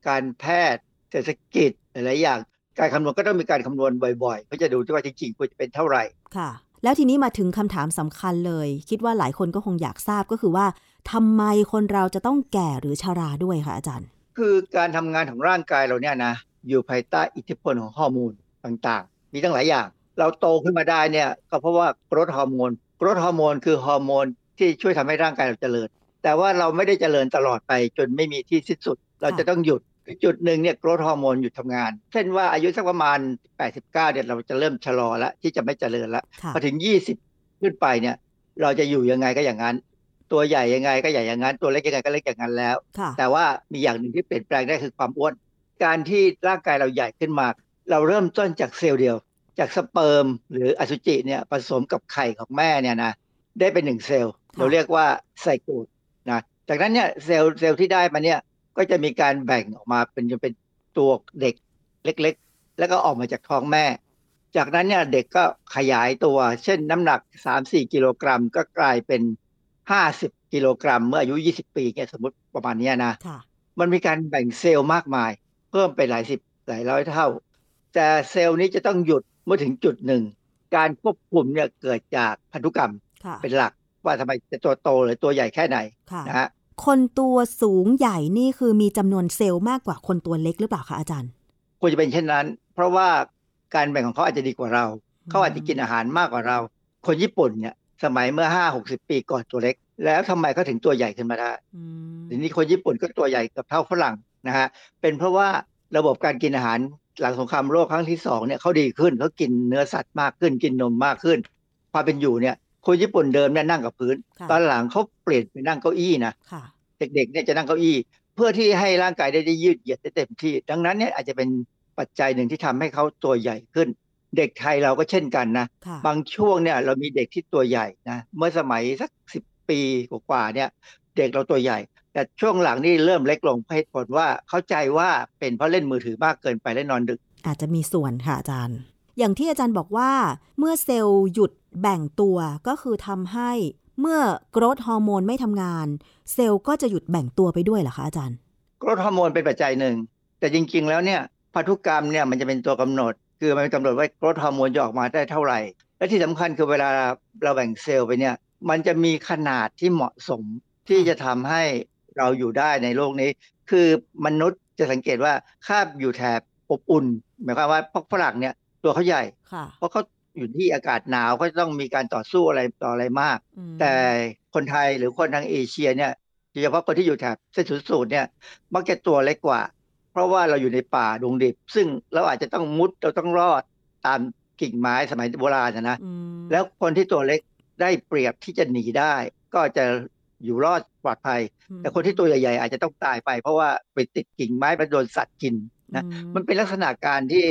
การแพทย์ เศรษฐกิจหลายๆอย่าง การคำนวณก็ต้องมีการคำนวณบ่อยๆเพื่อจะดูที่ว่าจริงๆควรจะเป็นเท่าไหร่ ค่ะ แล้วทีนี้มาถึงคำถามสำคัญเลย คิดว่าหลายคนก็คงอยากทราบก็คือว่า ทำไมคนเราจะต้องแก่หรือชราด้วยคะอาจารย์ คือการทำงานของร่างกายเราเนี่ยนะอยู่ภายใต้อิทธิพลของฮอร์โมนต่างๆ มีตั้งหลายอย่าง เราโตขึ้นมาได้เนี่ยก็เพราะว่ากรดฮอร์โมนกรดฮอร์โมนคือฮอร์โมนที่ช่วยทำให้ร่างกายเราเจริญ แต่ว่าเราไม่ได้เจริญตลอดไปจนไม่มีที่สิ้นสุด เราจะต้องหยุดจุดหนึ่งเนี่ยกรดฮอร์โมนหยุดทำงาน เช่นว่าอายุสักประมาณ 89เนี่ยเราจะเริ่มชะลอแล้วที่จะไม่เจริญแล้วค่ะพอถึง 20 ขึ้นไปเนี่ยเราจะอยู่ยังไงก็อย่างนั้น ตัวใหญ่ยังไงก็ใหญ่อย่างนั้น ตัวเล็กยังไงก็เล็กอย่างนั้นแล้วค่ะแต่ว่ามีอย่างหนึ่งที่เปลี่ยนแปลงได้คือความอ้วน การที่ร่างกายเราใหญ่ขึ้นมา เราเริ่มต้นจากเซลล์เดียว จากสเปิร์มหรืออสุจิเนี่ยผสมกับไข่ของแม่เนี่ยนะได้เป็นหนึ่งเซลล์ เราเรียกว่าไซโกตนะจากนั้นเนี่ยเซลล์เซลล์ที่ได้มาเนี่ยก็จะมีการแบ่งออกมาเป็นจะเป็นตัวเด็กเล็กๆ แล้วก็ออกมาจากท้องแม่ จากนั้นเนี่ยเด็กก็ขยายตัว เช่นน้ำหนัก 3-4 กิโลกรัมก็กลายเป็น 50กิโลกรัมเมื่ออายุ20ปีเนี่ยสมมติประมาณเนี้ยนะค่ะมันมีการแบ่งเซลล์มากมาย เพิ่มไปหลายสิบหลายร้อยเท่า แต่เซลล์นี้จะต้องหยุดเมื่อถึงจุดหนึ่ง การควบคุมเนี่ยเกิดจากพันธุกรรมค่ะเป็นหลักว่าทำไมจะตัวโตหรือตัวใหญ่แค่ไหนค่ะนะฮะคนตัวสูงใหญ่นี่คือมีจำนวนเซลล์มากกว่าคนตัวเล็กหรือเปล่าคะอาจารย์ควรจะเป็นเช่นนั้น เพราะว่าการแบ่งของเขาอาจจะดีกว่าเรา เขาอาจจะกินอาหารมากกว่าเรา คนญี่ปุ่นเนี่ย สมัยเมื่อห้าหกสิบปีก่อนตัวเล็ก แล้วทำไมเขาถึงตัวใหญ่ขึ้นมาได้อืมทีนี้คนญี่ปุ่นก็ตัวใหญ่กับเท่าฝรั่งนะฮะเป็นเพราะว่าระบบการกินอาหารหลังสงครามโลกครั้งที่สองเนี่ยเขาดีขึ้นเขากินเนื้อสัตว์มากขึ้นกินนมมากขึ้นความเป็นอยู่เนี่ยคนญี่ปุ่นเดิมเนี่ยนั่งกับพื้นค่ะตอนหลังเขาเปลี่ยนไปนั่งเก้าอี้นะค่ะเด็กๆเนี่ยจะนั่งเก้าอี้ เพื่อที่ให้ร่างกายได้ได้ยืดเหยียดได้เต็มที่ ดังนั้นเนี่ยอาจจะเป็นปัจจัยหนึ่งที่ทำให้เขาตัวใหญ่ขึ้น เด็กไทยเราก็เช่นกันนะค่ะบางช่วงเนี่ยเรามีเด็กที่ตัวใหญ่นะ เมื่อสมัยสักสิบปีกว่าๆเนี่ย เด็กเราตัวใหญ่ แต่ช่วงหลังนี่เริ่มเล็กลงเพราะเหตุผลว่าเข้าใจว่าเป็นเพราะเล่นมือถือมากเกินไปและนอนดึก อาจจะมีส่วนค่ะอาจารย์ อย่างที่อาจารย์บอกว่า เมื่อเซลล์หยุดแบ่งตัวก็คือทำให้เมื่อ growth hormone ไม่ทำงาน เซลล์ก็จะหยุดแบ่งตัวไปด้วยเหรอคะอาจารย์ growth hormone เป็นปัจจัยหนึ่งแต่จริงๆแล้วเนี่ยพันธุกรรมเนี่ยมันจะเป็นตัวกำหนด คือมันกำหนดว่า growth hormone จะออกมาได้เท่าไหร่ และที่สำคัญคือเวลาเราแบ่งเซลล์ไปเนี่ย มันจะมีขนาดที่เหมาะสมที่จะทำให้เราอยู่ได้ในโลกนี้ คือมนุษย์จะสังเกตว่าคาบอยู่แถบอบอุ่น หมายความว่าพวกฝรั่งเนี่ยตัวเขาใหญ่ค่ะเพราะเขาอยู่ที่อากาศหนาวก็จะต้องมีการต่อสู้อะไรต่ออะไรมากอืมแต่คนไทยหรือคนทางเอเชียเนี่ยโดยเฉพาะคนที่อยู่แถบเส้นศูนย์สูตรเนี่ยมักจะตัวเล็กกว่า เพราะว่าเราอยู่ในป่าดงดิบ ซึ่งเราอาจจะต้องมุดเราต้องรอดตามกิ่งไม้สมัยโบราณนะนะอืมแล้วคนที่ตัวเล็กได้เปรียบที่จะหนีได้ ก็จะอยู่รอดปลอดภัย แต่คนที่ตัวใหญ่ ๆ อาจจะต้องตายไป เพราะว่าไปติดกิ่งไม้ไปโดนสัตว์กินนะอืมันเป็นลักษณะการที่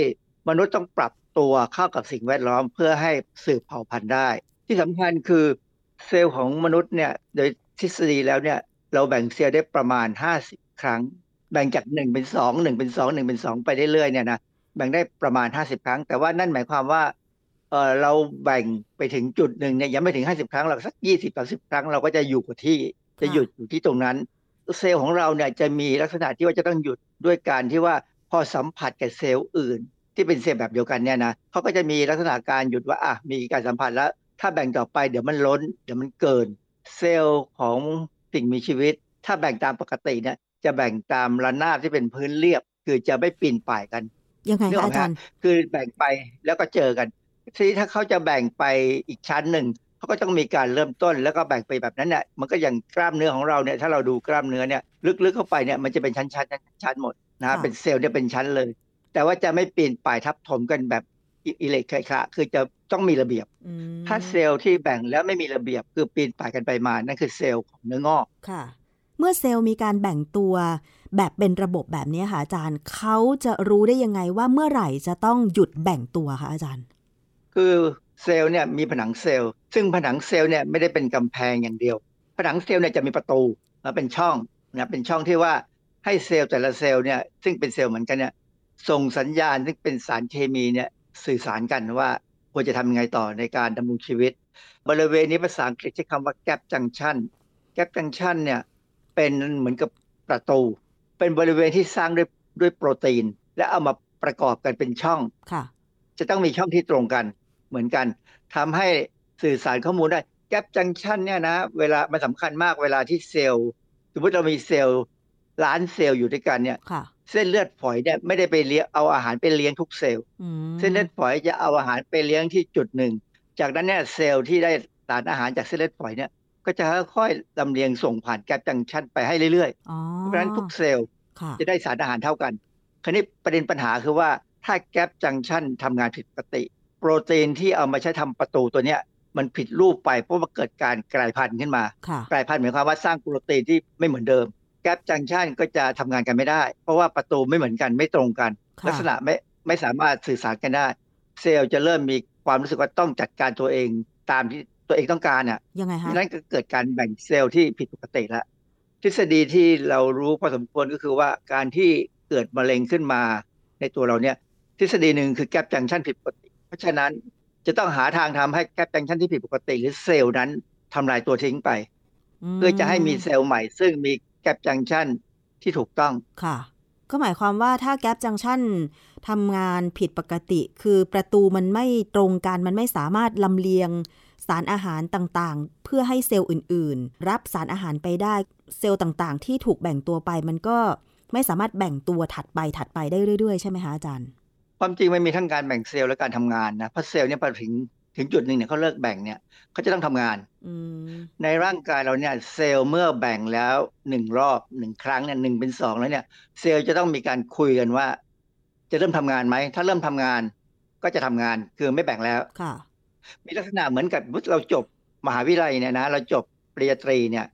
มนุษย์ต้องปรับตัวเข้ากับสิ่งแวดล้อมเพื่อให้สืบเผ่าพันธุ์ได้ ที่สำคัญคือเซลล์ของมนุษย์เนี่ยโดยทฤษฎีแล้วเนี่ยเราแบ่งเซลล์ได้ประมาณ 50 ครั้ง แบ่งจาก1เป็น2 1เป็น2 1เป็น2ไปเรื่อยๆเนี่ยนะแบ่งได้ประมาณ50ครั้ง แต่ว่านั่นหมายความว่าเออเราแบ่งไปถึงจุดหนึ่งเนี่ยยังไม่ถึง50ครั้งหรอกสัก20 30ครั้งเราก็จะอยู่กับที่จะหยุดอยู่ที่ตรงนั้น เซลล์ของเราเนี่ยจะมีลักษณะที่ว่าจะต้องหยุดด้วยการที่ว่าพอสัมผัสกับเซลล์อื่น ที่เป็นเซลล์แบบเดียวกันเนี่ยนะเขาก็จะมีลักษณะการหยุดว่าอะมีการสัมผัสแล้ว ถ้าแบ่งต่อไปเดี๋ยวมันล้น เดี๋ยวมันเกิน เซลล์ของสิ่งมีชีวิต ถ้าแบ่งตามปกติเนี่ย จะแบ่งตามระนาบที่เป็นพื้นเรียบ คือจะไม่ปีนป่ายกันยังไงนึกอคะอกไหมอาจารย์คือแบ่งไปแล้วก็เจอกันทีนี้ถ้าเขาจะแบ่งไปอีกชั้นหนึ่งเขาก็ต้องมีการเริ่มต้นแล้วก็แบ่งไปแบบนั้นเนี่ยมันก็อย่างกล้ามเนื้อของเราเนี่ยถ้าเราดูกล้ามเนื้อเนี่ยลึกๆเข้าไปเนี่ยมันจะเป็นชั้นๆชั้นๆหมดนะค่ะเป็นเซลล์เนี่ยเป็นชั้นเลย แต่ว่าจะไม่ปีนป่ายทับถมกันแบบอิอิเล็กเคระคือจะต้องมีระเบียบอืมถ้าเซลล์ที่แบ่งแล้วไม่มีระเบียบ คือปีนป่ายกันไปมานั่นคือเซลล์ของเนื้องอกค่ะ เมื่อเซลล์มีการแบ่งตัวแบบเป็นระบบแบบนี้ค่ะอาจารย์เขาจะรู้ได้ยังไงว่าเมื่อไหร่จะต้องหยุดแบ่งตัวคะอาจารย์ คือเซลล์เนี่ยมีผนังเซลล์ ซึ่งผนังเซลล์เนี่ยไม่ได้เป็นกำแพงอย่างเดียว ผนังเซลล์เนี่ยจะมีประตูและเป็นช่องนะเป็นช่องที่ว่าให้เซลล์แต่ละเซลล์เนี่ยซึ่งเป็นเซลล์เหมือนกันเนี่ยส่งสัญญาณซึ่งเป็นสารเคมีเนี่ยสื่อสารกันว่าควรจะทำยังไงต่อในการดำรงชีวิต บริเวณนี้ภาษาอังกฤษใช้คำว่า gap junction gap junction เนี่ย เป็นเหมือนกับประตู เป็นบริเวณที่สร้างด้วยด้วยโปรตีน และเอามาประกอบกันเป็นช่องค่ะ จะต้องมีช่องที่ตรงกันเหมือนกันทำให้สื่อสารข้อมูลได้แก p จังชันเนี่ยนะ เวลามันสำคัญมากเวลาที่เซลล์ สมมติเรามีเซลล์ล้านเซลล์อยู่ด้วยกันเนี่ยค่ะเส้นเลือดฝอยเนี่ยไม่ได้ไปเลี้ยงเอาอาหารไปเลี้ยงทุกเซลล์อืมเส้นเลือดฝอยจะเอาอาหารไปเลี้ยงที่จุดหนึ่ง จากนั้นเนี่ยเซลล์ที่ได้สารอาหารจากเส้นเลือดฝอยเนี่ย ก็จะค่อยๆลำเลียงส่งผ่านแก p จังชันไปให้เรื่อยอ๋อๆเพราะฉะนั้นทุกเซลล์ค่ะจะได้สารอาหารเท่ากัน คราวนี้ประเด็นปัญหาคือว่าถ้าแก p จังชันทำงานผิดปกติ โปรตีนที่เอามาใช้ทำประตูตัวเนี้ยมันผิดรูปไปเพราะว่าเกิดการกลายพันธุ์ขึ้นมาค่ะกลายพันธุ์หมายความว่าสร้างโปรตีนที่ไม่เหมือนเดิม แก p จังชันก็จะทำงานกันไม่ได้ เพราะว่าประตูไม่เหมือนกันไม่ตรงกันค่ะลักษณะไม่ไม่สามารถสื่อสารกันได้ เซลล์จะเริ่มมีความรู้สึกว่าต้องจัดการตัวเองตามที่ ตัวเองต้องการอะยังไงคะนั่นก็เกิดการแบ่งเซลล์ที่ผิดปกติแล้วทฤษฎีที่เรารู้พอสมควรก็คือว่าการที่เกิดมะเร็งขึ้นมาในตัวเราเนี่ย ทฤษฎีหนึ่งคือแก p จังชันผิดปกติ เพราะฉะนั้นจะต้องหาทางทำให้แก p จังชันที่ผิดปกติ หรือเซลล์นั้นทำลายตัวทิ้งไปเพื่อจะให้มีเซลล์ใหม่ ซึ่งมีแก p จังชันที่ถูกต้องค่ะ ก็หมายความว่าถ้าแก p จังชันทำงานผิดปกติ คือประตูมันไม่ตรงกันมันไม่สามารถลำเลียง สารอาหารต่างๆ เพื่อให้เซลล์อื่น ๆ รับสารอาหารไปได้เซลล์ต่างๆ ที่ถูกแบ่งตัวไปมันก็ไม่สามารถแบ่งตัวถัดไปถัดไปได้เรื่อยๆ ใช่ไหมคะอาจารย์ ความจริงมันมีทั้งการแบ่งเซลล์และการทำงานนะเพราะเซลล์เนี่ยพอถึงถึงจุดหนึ่งเนี่ยเขาเลิกแบ่งเนี่ยเขาจะต้องทำงานอืมในร่างกายเราเนี่ยเซลล์เมื่อแบ่งแล้วหนึ่งรอบหนึ่งครั้งเนี่ยหนึ่งเป็นสองแล้วเนี่ย เซลล์จะต้องมีการคุยกันว่า จะเริ่มทำงานไหมถ้าเริ่มทำงานก็จะทำงานคือไม่แบ่งแล้วค่ะ มีลักษณะเหมือนกับเราจบมหาวิทยาลัยเนี่ยนะเราจบปริญญาตรีเนี่ย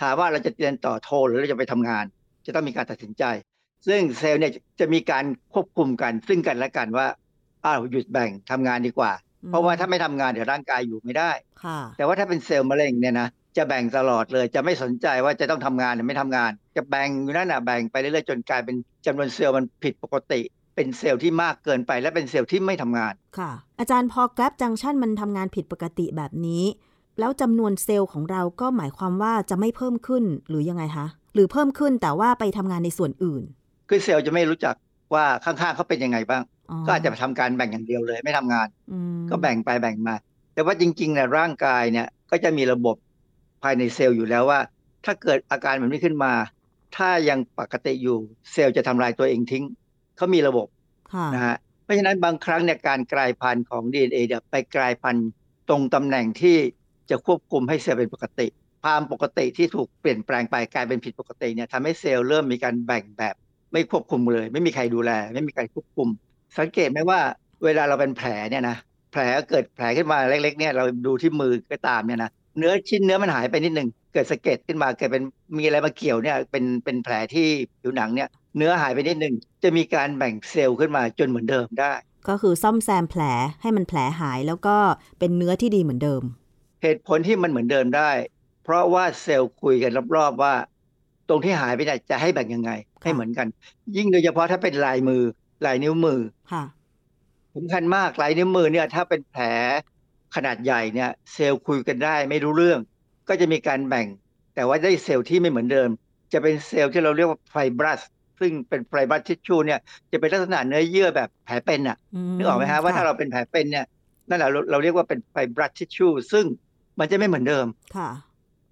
ถามว่าเราจะเรียนต่อโทหรือเราจะไปทำงาน จะต้องมีการตัดสินใจ ซึ่งเซลล์เนี่ยจะมีการควบคุมกัน ซึ่งกันและกันว่าอ้าวหยุดแบ่งทำงานดีกว่า เพราะว่าถ้าไม่ทำงานเดี๋ยวร่างกายอยู่ไม่ได้ค่ะแต่ว่าถ้าเป็นเซลล์มะเร็งเนี่ยนะจะแบ่งตลอดเลยจะไม่สนใจว่าจะต้องทำงานหรือไม่ทำงาน จะแบ่งอยู่นั่นน่ะแบ่งไปเรื่อยๆจนกลายเป็นจำนวนเซลล์มันผิดปกติ เป็นเซลล์ที่มากเกินไป และเป็นเซลล์ที่ไม่ทำงาน ค่ะ อาจารย์พอแกลบจังชันมันทำงานผิดปกติแบบนี้ แล้วจำนวนเซลล์ของเราก็หมายความว่าจะไม่เพิ่มขึ้นหรือยังไงคะ หรือเพิ่มขึ้นแต่ว่าไปทำงานในส่วนอื่น คือเซลล์จะไม่รู้จักว่าข้างๆเขาเป็นยังไงบ้างอ๋อก็อาจจะทำการแบ่งอย่างเดียวเลย ไม่ทำงานอืมก็แบ่งไปแบ่งมา แต่ว่าจริงๆเนี่ยร่างกายเนี่ยก็จะมีระบบภายในเซลล์อยู่แล้วว่า ถ้าเกิดอาการแบบนี้ขึ้นมา ถ้ายังปกติอยู่เซลล์จะทำลายตัวเองทิ้ง เขามีระบบค่ะนะฮะเพราะฉะนั้นบางครั้งเนี่ยการกลายพันธุ์ของ DNA เนี่ยไปกลายพันธุ์ตรงตำแหน่งที่จะควบคุมให้เซลล์เป็นปกติความปกติที่ถูกเปลี่ยนแปลงไปกลายเป็นผิดปกติเนี่ยทำให้เซลล์เริ่มมีการแบ่งแบบ ไม่ควบคุมเลย ไม่มีใครดูแล ไม่มีใครควบคุม สังเกตไหมว่าเวลาเราเป็นแผลเนี่ยนะแผลเกิดแผลขึ้นมาเล็กๆเนี่ยเราดูที่มือก็ตามเนี่ยนะเนื้อชิ้นเนื้อมันหายไปนิดหนึ่ง เกิดสะเก็ดขึ้นมาเกิดเป็นมีอะไรมาเกี่ยวเนี่ยเป็นเป็นแผลที่ผิวหนังเนี่ยเนื้อหายไปนิดหนึ่งจะมีการแบ่งเซลล์ขึ้นมาจนเหมือนเดิมได้ ก็คือซ่อมแซมแผลให้มันแผลหายแล้วก็เป็นเนื้อที่ดีเหมือนเดิม เหตุผลที่มันเหมือนเดิมได้ เพราะว่าเซลล์คุยกันรอบๆว่า ตรงที่หายไปเนี่ยจะให้แบ่งยังไง ให้เหมือนกัน ยิ่งโดยเฉพาะถ้าเป็นลายมือลายนิ้วมือค่ะสำคัญมากลายนิ้วมือเนี่ยถ้าเป็นแผลขนาดใหญ่เนี่ย เซลล์คุยกันได้ไม่รู้เรื่อง ก็จะมีการแบ่ง แต่ว่าได้เซลล์ที่ไม่เหมือนเดิม จะเป็นเซลล์ที่เราเรียกว่าไฟบรัสซึ่งเป็นไฟบรัสทิชชูเนี่ยจะเป็นลักษณะเนื้อเยื่อแบบแผลเป็นอะนึกออกไหมฮะว่าถ้าเราเป็นแผลเป็นเนี่ยนั่นแหละเราเราเรียกว่าเป็นไฟบรัสทิชชูซึ่งมันจะไม่เหมือนเดิมค่ะ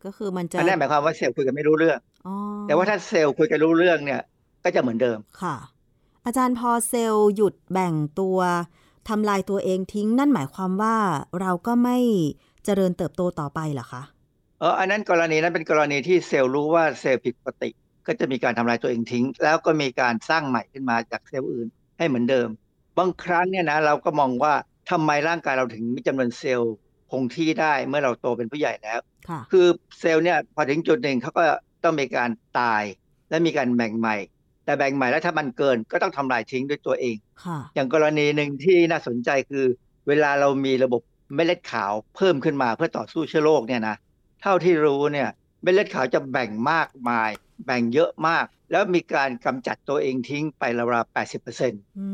ก็คือมันจะอันนั้นหมายความว่าเซลล์คุยกันไม่รู้เรื่องอ๋อแต่ว่าถ้าเซลล์คุยกันรู้เรื่องเนี่ย ก็จะเหมือนเดิมค่ะ อาจารย์พอเซลล์หยุดแบ่งตัวทำลายตัวเองทิ้ง นั่นหมายความว่าเราก็ไม่เจริญเติบโตต่อไปเหรอคะ เอออันนั้นกรณีนั้นเป็นกรณีที่เซลล์รู้ว่าเซลล์ผิดปกติ ก็จะมีการทำลายตัวเองทิ้ง แล้วก็มีการสร้างใหม่ขึ้นมาจากเซลล์อื่นให้เหมือนเดิม บางครั้งเนี่ยนะเราก็มองว่าทำไมร่างกายเราถึงมีจำนวนเซลล์คงที่ได้เมื่อเราโตเป็นผู้ใหญ่แล้วค่ะคือเซลล์เนี่ยพอถึงจุดหนึ่งเขาก็ต้องมีการตายและมีการแบ่งใหม่ แต่แบ่งใหม่แล้วถ้ามันเกินก็ต้องทำลายทิ้งด้วยตัวเองค่ะอย่างกรณีหนึ่งที่น่าสนใจคือ เวลาเรามีระบบเม็ดเลือดขาวเพิ่มขึ้นมาเพื่อต่อสู้เชื้อโรคเนี่ยนะ เท่าที่รู้เนี่ยเม็ดเลือดขาวจะแบ่งมากมาย แบ่งเยอะมาก แล้วมีการกำจัดตัวเองทิ้งไปราวๆ80%อื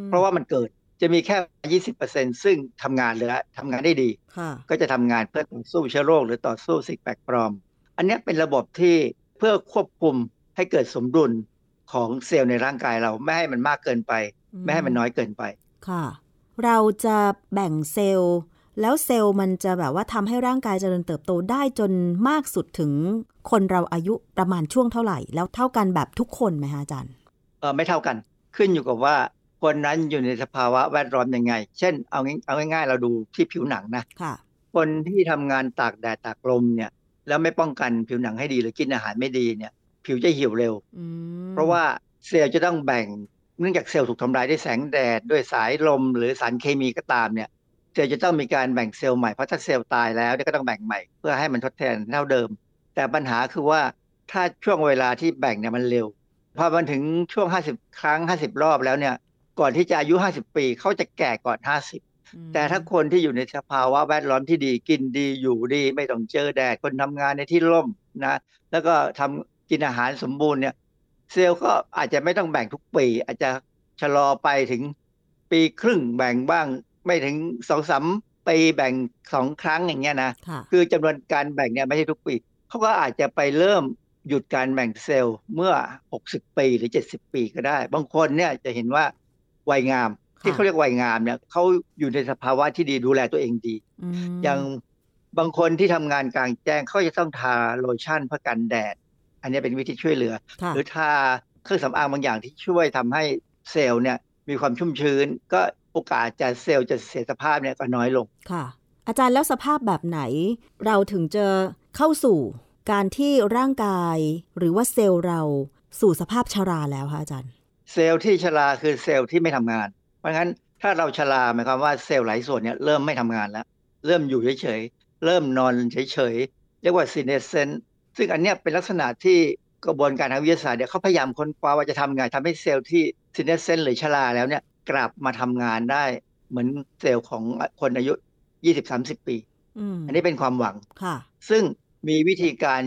มเพราะว่ามันเกิดจะมีแค่20%ซึ่งทำงานเหลยทำงานได้ดีค่ะก็จะทำงานเพื่อต่อสู้เชื้อโรคหรือต่อสู้สิ่งแปลกปลอม อันเนี้ยเป็นระบบที่เพื่อควบคุมให้เกิดสมดุลของเซลล์ในร่างกายเราไม่ให้มันมากเกินไปอืมไม่ให้มันน้อยเกินไป ค่ะ เราจะแบ่งเซลล์ แล้วเซลล์มันจะแบบว่าทำให้ร่างกายเจริญเติบโตได้จนมากสุดถึงคนเราอายุประมาณช่วงเท่าไหร่ แล้วเท่ากันแบบทุกคนไหมคะอาจารย์เออไม่เท่ากัน ขึ้นอยู่กับว่าคนนั้นอยู่ในสภาวะแวดล้อมยังไง เช่นเอาง่ายเอาง่ายๆ เราดูที่ผิวหนังนะค่ะคนที่ทำงานตากแดดตากลมเนี่ย แล้วไม่ป้องกันผิวหนังให้ดีหรือกินอาหารไม่ดีเนี่ย ผิวจะเหี่ยวเร็วอืมเพราะว่าเซลล์จะต้องแบ่งเนื่องจากเซลล์ถูกทำลายด้วยแสงแดดด้วยสายลมหรือสารเคมีก็ตามเนี่ย เซลล์จะต้องมีการแบ่งเซลล์ใหม่เพราะถ้าเซลล์ตายแล้วเนี่ยก็ต้องแบ่งใหม่ เพื่อให้มันทดแทนเท่าเดิม แต่ปัญหาคือว่าถ้าช่วงเวลาที่แบ่งเนี่ยมันเร็วพอมันถึงช่วง 50 ครั้ง 50 รอบแล้วเนี่ย ก่อนที่จะอายุ 50 ปีเขาจะแก่ก่อน 50อืมแต่ถ้าคนที่อยู่ในสภาวะแวดล้อมที่ดีกินดีอยู่ดี ไม่ต้องเจอแดดคนทำงานในที่ร่มนะแล้วก็ทำกินอาหารสมบูรณ์เนี่ยเซลล์ก็อาจจะไม่ต้องแบ่งทุกปี อาจจะชะลอไปถึงปีครึ่งแบ่งบ้าง ไม่ถึงสองสามปีแบ่งสองครั้งอย่างเงี้ยนะค่ะคือจำนวนการแบ่งเนี่ยไม่ใช่ทุกปีเขาก็อาจจะไปเริ่มหยุดการแบ่งเซลล์เมื่อ 60 ปีหรือ 70 ปีก็ได้ บางคนเนี่ยจะเห็นว่าวัยงาม ที่ค่ะเขาเรียกวัยงามเนี่ยเขาอยู่ในสภาวะที่ดีดูแลตัวเองดีอืมอย่างบางคนที่ทำงานกลางแจ้งเขาจะต้องทาโลชั่นเพื่อกันแดด อันนี้เป็นวิธีช่วยเหลือค่ะหรือทาเครื่องสำอางบางอย่างที่ช่วยทำให้เซลล์เนี่ยมีความชุ่มชื้นก็ โอกาสจะเซลล์จะเสียสภาพเนี่ยก็น้อยลงค่ะ อาจารย์แล้วสภาพแบบไหน เราถึงจะเข้าสู่การที่ร่างกายหรือว่าเซลล์เราสู่สภาพชราแล้วคะอาจารย์ เซลล์ที่ชราคือเซลล์ที่ไม่ทำงาน เพราะงั้นถ้าเราชราหมายความว่าเซลล์หลายส่วนเนี่ยเริ่มไม่ทำงานแล้ว เริ่มอยู่เฉยๆเริ่มนอนเฉยๆเรียกว่า senescence ซึ่งอันเนี้ยเป็นลักษณะที่กระบวนการทางวิทยาศาสตร์เนี่ยเขาพยายามค้นคว้าว่าจะทำไงทำให้เซลล์ที่ซีเนเซนหรือชราแล้วเนี่ย กลับมาทำงานได้ เหมือนเซลล์ของคนอายุ20-30ปีอืมอันนี้เป็นความหวังค่ะซึ่งมีวิธีการ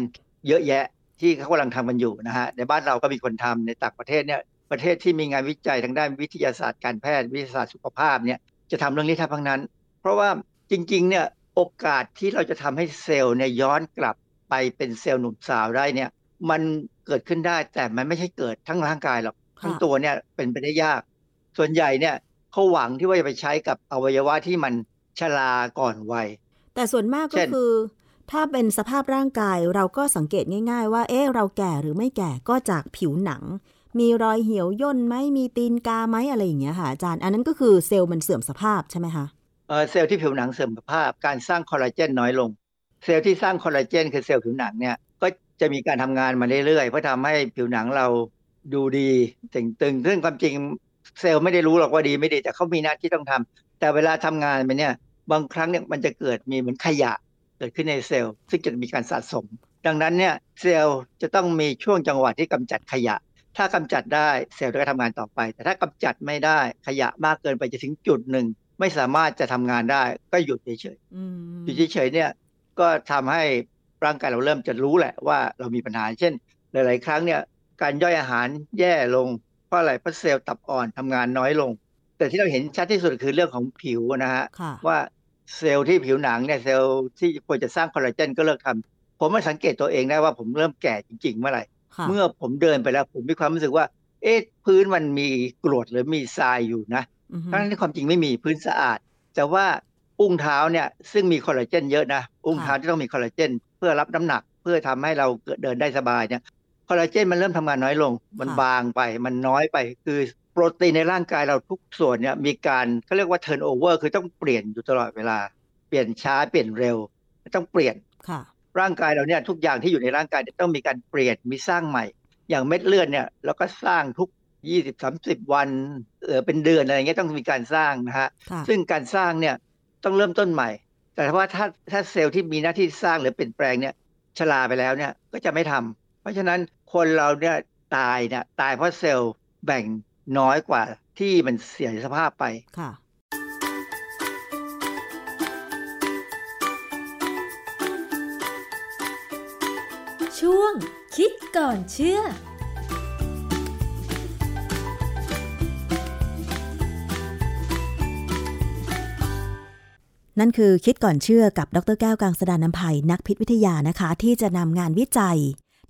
เยอะแยะที่เขากำลังทำกันอยู่นะฮะ ในบ้านเราก็มีคนทำในต่างประเทศเนี่ย ประเทศที่มีงานวิจัยทางด้านวิทยาศาสตร์การแพทย์ วิทยาศาสตร์สุขภาพเนี่ย จะทำเรื่องนี้ทั้งนั้น เพราะว่าจริงๆ เนี่ยโอกาสที่เราจะทำให้เซลล์เนี่ยย้อนกลับไปเป็นเซลล์หนุ่มสาวได้เนี่ย มันเกิดขึ้นได้แต่มันไม่ใช่เกิดทั้งร่างกายหรอกค่ะทั้งตัวเนี่ยเป็นไปได้ยาก ส่วนใหญ่เนี่ยเขาหวังที่ว่าจะไปใช้กับอวัยวะที่มันชราก่อนวัย แต่ส่วนมากก็เช่นคือ ถ้าเป็นสภาพร่างกายเราก็สังเกตง่าย ๆ ว่า เอ๊ะเราแก่หรือไม่แก่ก็จากผิวหนัง มีรอยเหี่ยวย่นไหมมีตีนกาไหมอะไรอย่างเงี้ยค่ะอาจารย์ อันนั้นก็คือเซลล์มันเสื่อมสภาพใช่ไหมคะเอ่อเซลล์ที่ผิวหนังเสื่อมสภาพ การสร้างคอลลาเจนน้อยลง เซลล์ที่สร้างคอลลาเจนคือเซลล์ผิวหนังเนี่ยก็จะมีการทำงานมาเรื่อยๆเพื่อทำให้ผิวหนังเราดูดีเต่งตึงซึ่งความจริง เซลล์ไม่ได้รู้หรอกว่าดีไม่ดี แต่เขามีหน้าที่ต้องทำแต่เวลาทำงานไปเนี่ยบางครั้งเนี่ยมันจะเกิดมีเหมือนขยะเกิดขึ้นในเซลล์ซึ่งจะมีการสะสม ดังนั้นเนี่ยเซลล์จะต้องมีช่วงจังหวะที่กำจัดขยะ ถ้ากำจัดได้เซลล์ก็ทำงานต่อไป แต่ถ้ากำจัดไม่ได้ขยะมากเกินไปจะถึงจุดหนึ่ง ไม่สามารถจะทำงานได้ก็หยุดเฉยอืมๆหยุดเฉยๆเนี่ยก็ทำให้ร่างกายเราเริ่มจะรู้แหละว่าเรามีปัญหา เช่น หลาย ๆ ครั้งเนี่ยการย่อยอาหารแย่ลง เพราะอะไรเพราะเซลล์ตับอ่อนทำงานน้อยลง แต่ที่เราเห็นชัดที่สุดคือเรื่องของผิวนะฮะค่ะว่าเซลล์ที่ผิวหนังเนี่ยเซลล์ที่ควรจะสร้างคอลลาเจนก็เลิกทำผมมาสังเกตตัวเองได้ว่าผมเริ่มแก่จริงๆเมื่อไหร่ค่ะเมื่อผมเดินไปแล้วผมมีความรู้สึกว่า เอ๊ะพื้นมันมีกรวดหรือมีทรายอยู่นะอือฮึทั้งที่ความจริงไม่มีพื้นสะอาด แต่ว่าอุ้งเท้าเนี่ยซึ่งมีคอลลาเจนเยอะนะ อุ้งเท้าที่ต้องมีคอลลาเจนเพื่อรับน้ำหนัก เพื่อทำให้เราเดินได้สบายเนี่ย คอลลาเจนมันเริ่มทำงานน้อยลง มันบางไป มันน้อยไป คือโปรตีนในร่างกายเราทุกส่วนเนี่ยมีการเขาเรียกว่า turnover คือต้องเปลี่ยนอยู่ตลอดเวลา เปลี่ยนช้าเปลี่ยนเร็ว ต้องเปลี่ยนค่ะ ร่างกายเราเนี่ยทุกอย่างที่อยู่ในร่างกายเนี่ยต้องมีการเปลี่ยนมีสร้างใหม่ อย่างเม็ดเลือดเนี่ยเราก็สร้างทุก20 30วันเออเป็นเดือนอะไรเงี้ยต้องมีการสร้างนะฮะค่ะซึ่งการสร้างเนี่ยต้องเริ่มต้นใหม่ แต่ว่าถ้าถ้าเซลล์ที่มีหน้าที่สร้างหรือเปลี่ยนแปลงเนี่ยชราไปแล้วเนี่ยก็จะไม่ทำเพราะฉะนั้น คนเราเนี่ยตายเนี่ยตายเพราะเซลล์แบ่งน้อยกว่าที่มันเสียสภาพไปค่ะ ช่วงคิดก่อนเชื่อนั่นคือคิดก่อนเชื่อกับดรแก้วกังสดานนภัยนักพิษวิทยานะคะ ที่จะนำงานวิจัย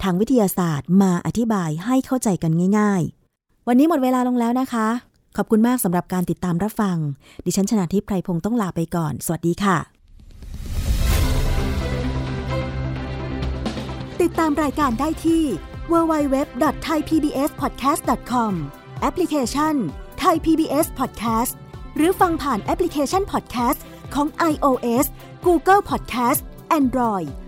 ทางวิทยาศาสตร์มาอธิบายให้เข้าใจกันง่าย ๆ วันนี้หมดเวลาลงแล้วนะคะ ขอบคุณมากสำหรับการติดตามรับฟัง ดิฉันชนะทิพไพรพงศ์ต้องลาไปก่อน สวัสดีค่ะ ติดตามรายการได้ที่ www.thaipbspodcast.com แอปพลิเคชัน Thai PBS Podcast หรือฟังผ่านแอปพลิเคชัน Podcast ของ iOS Google Podcast Android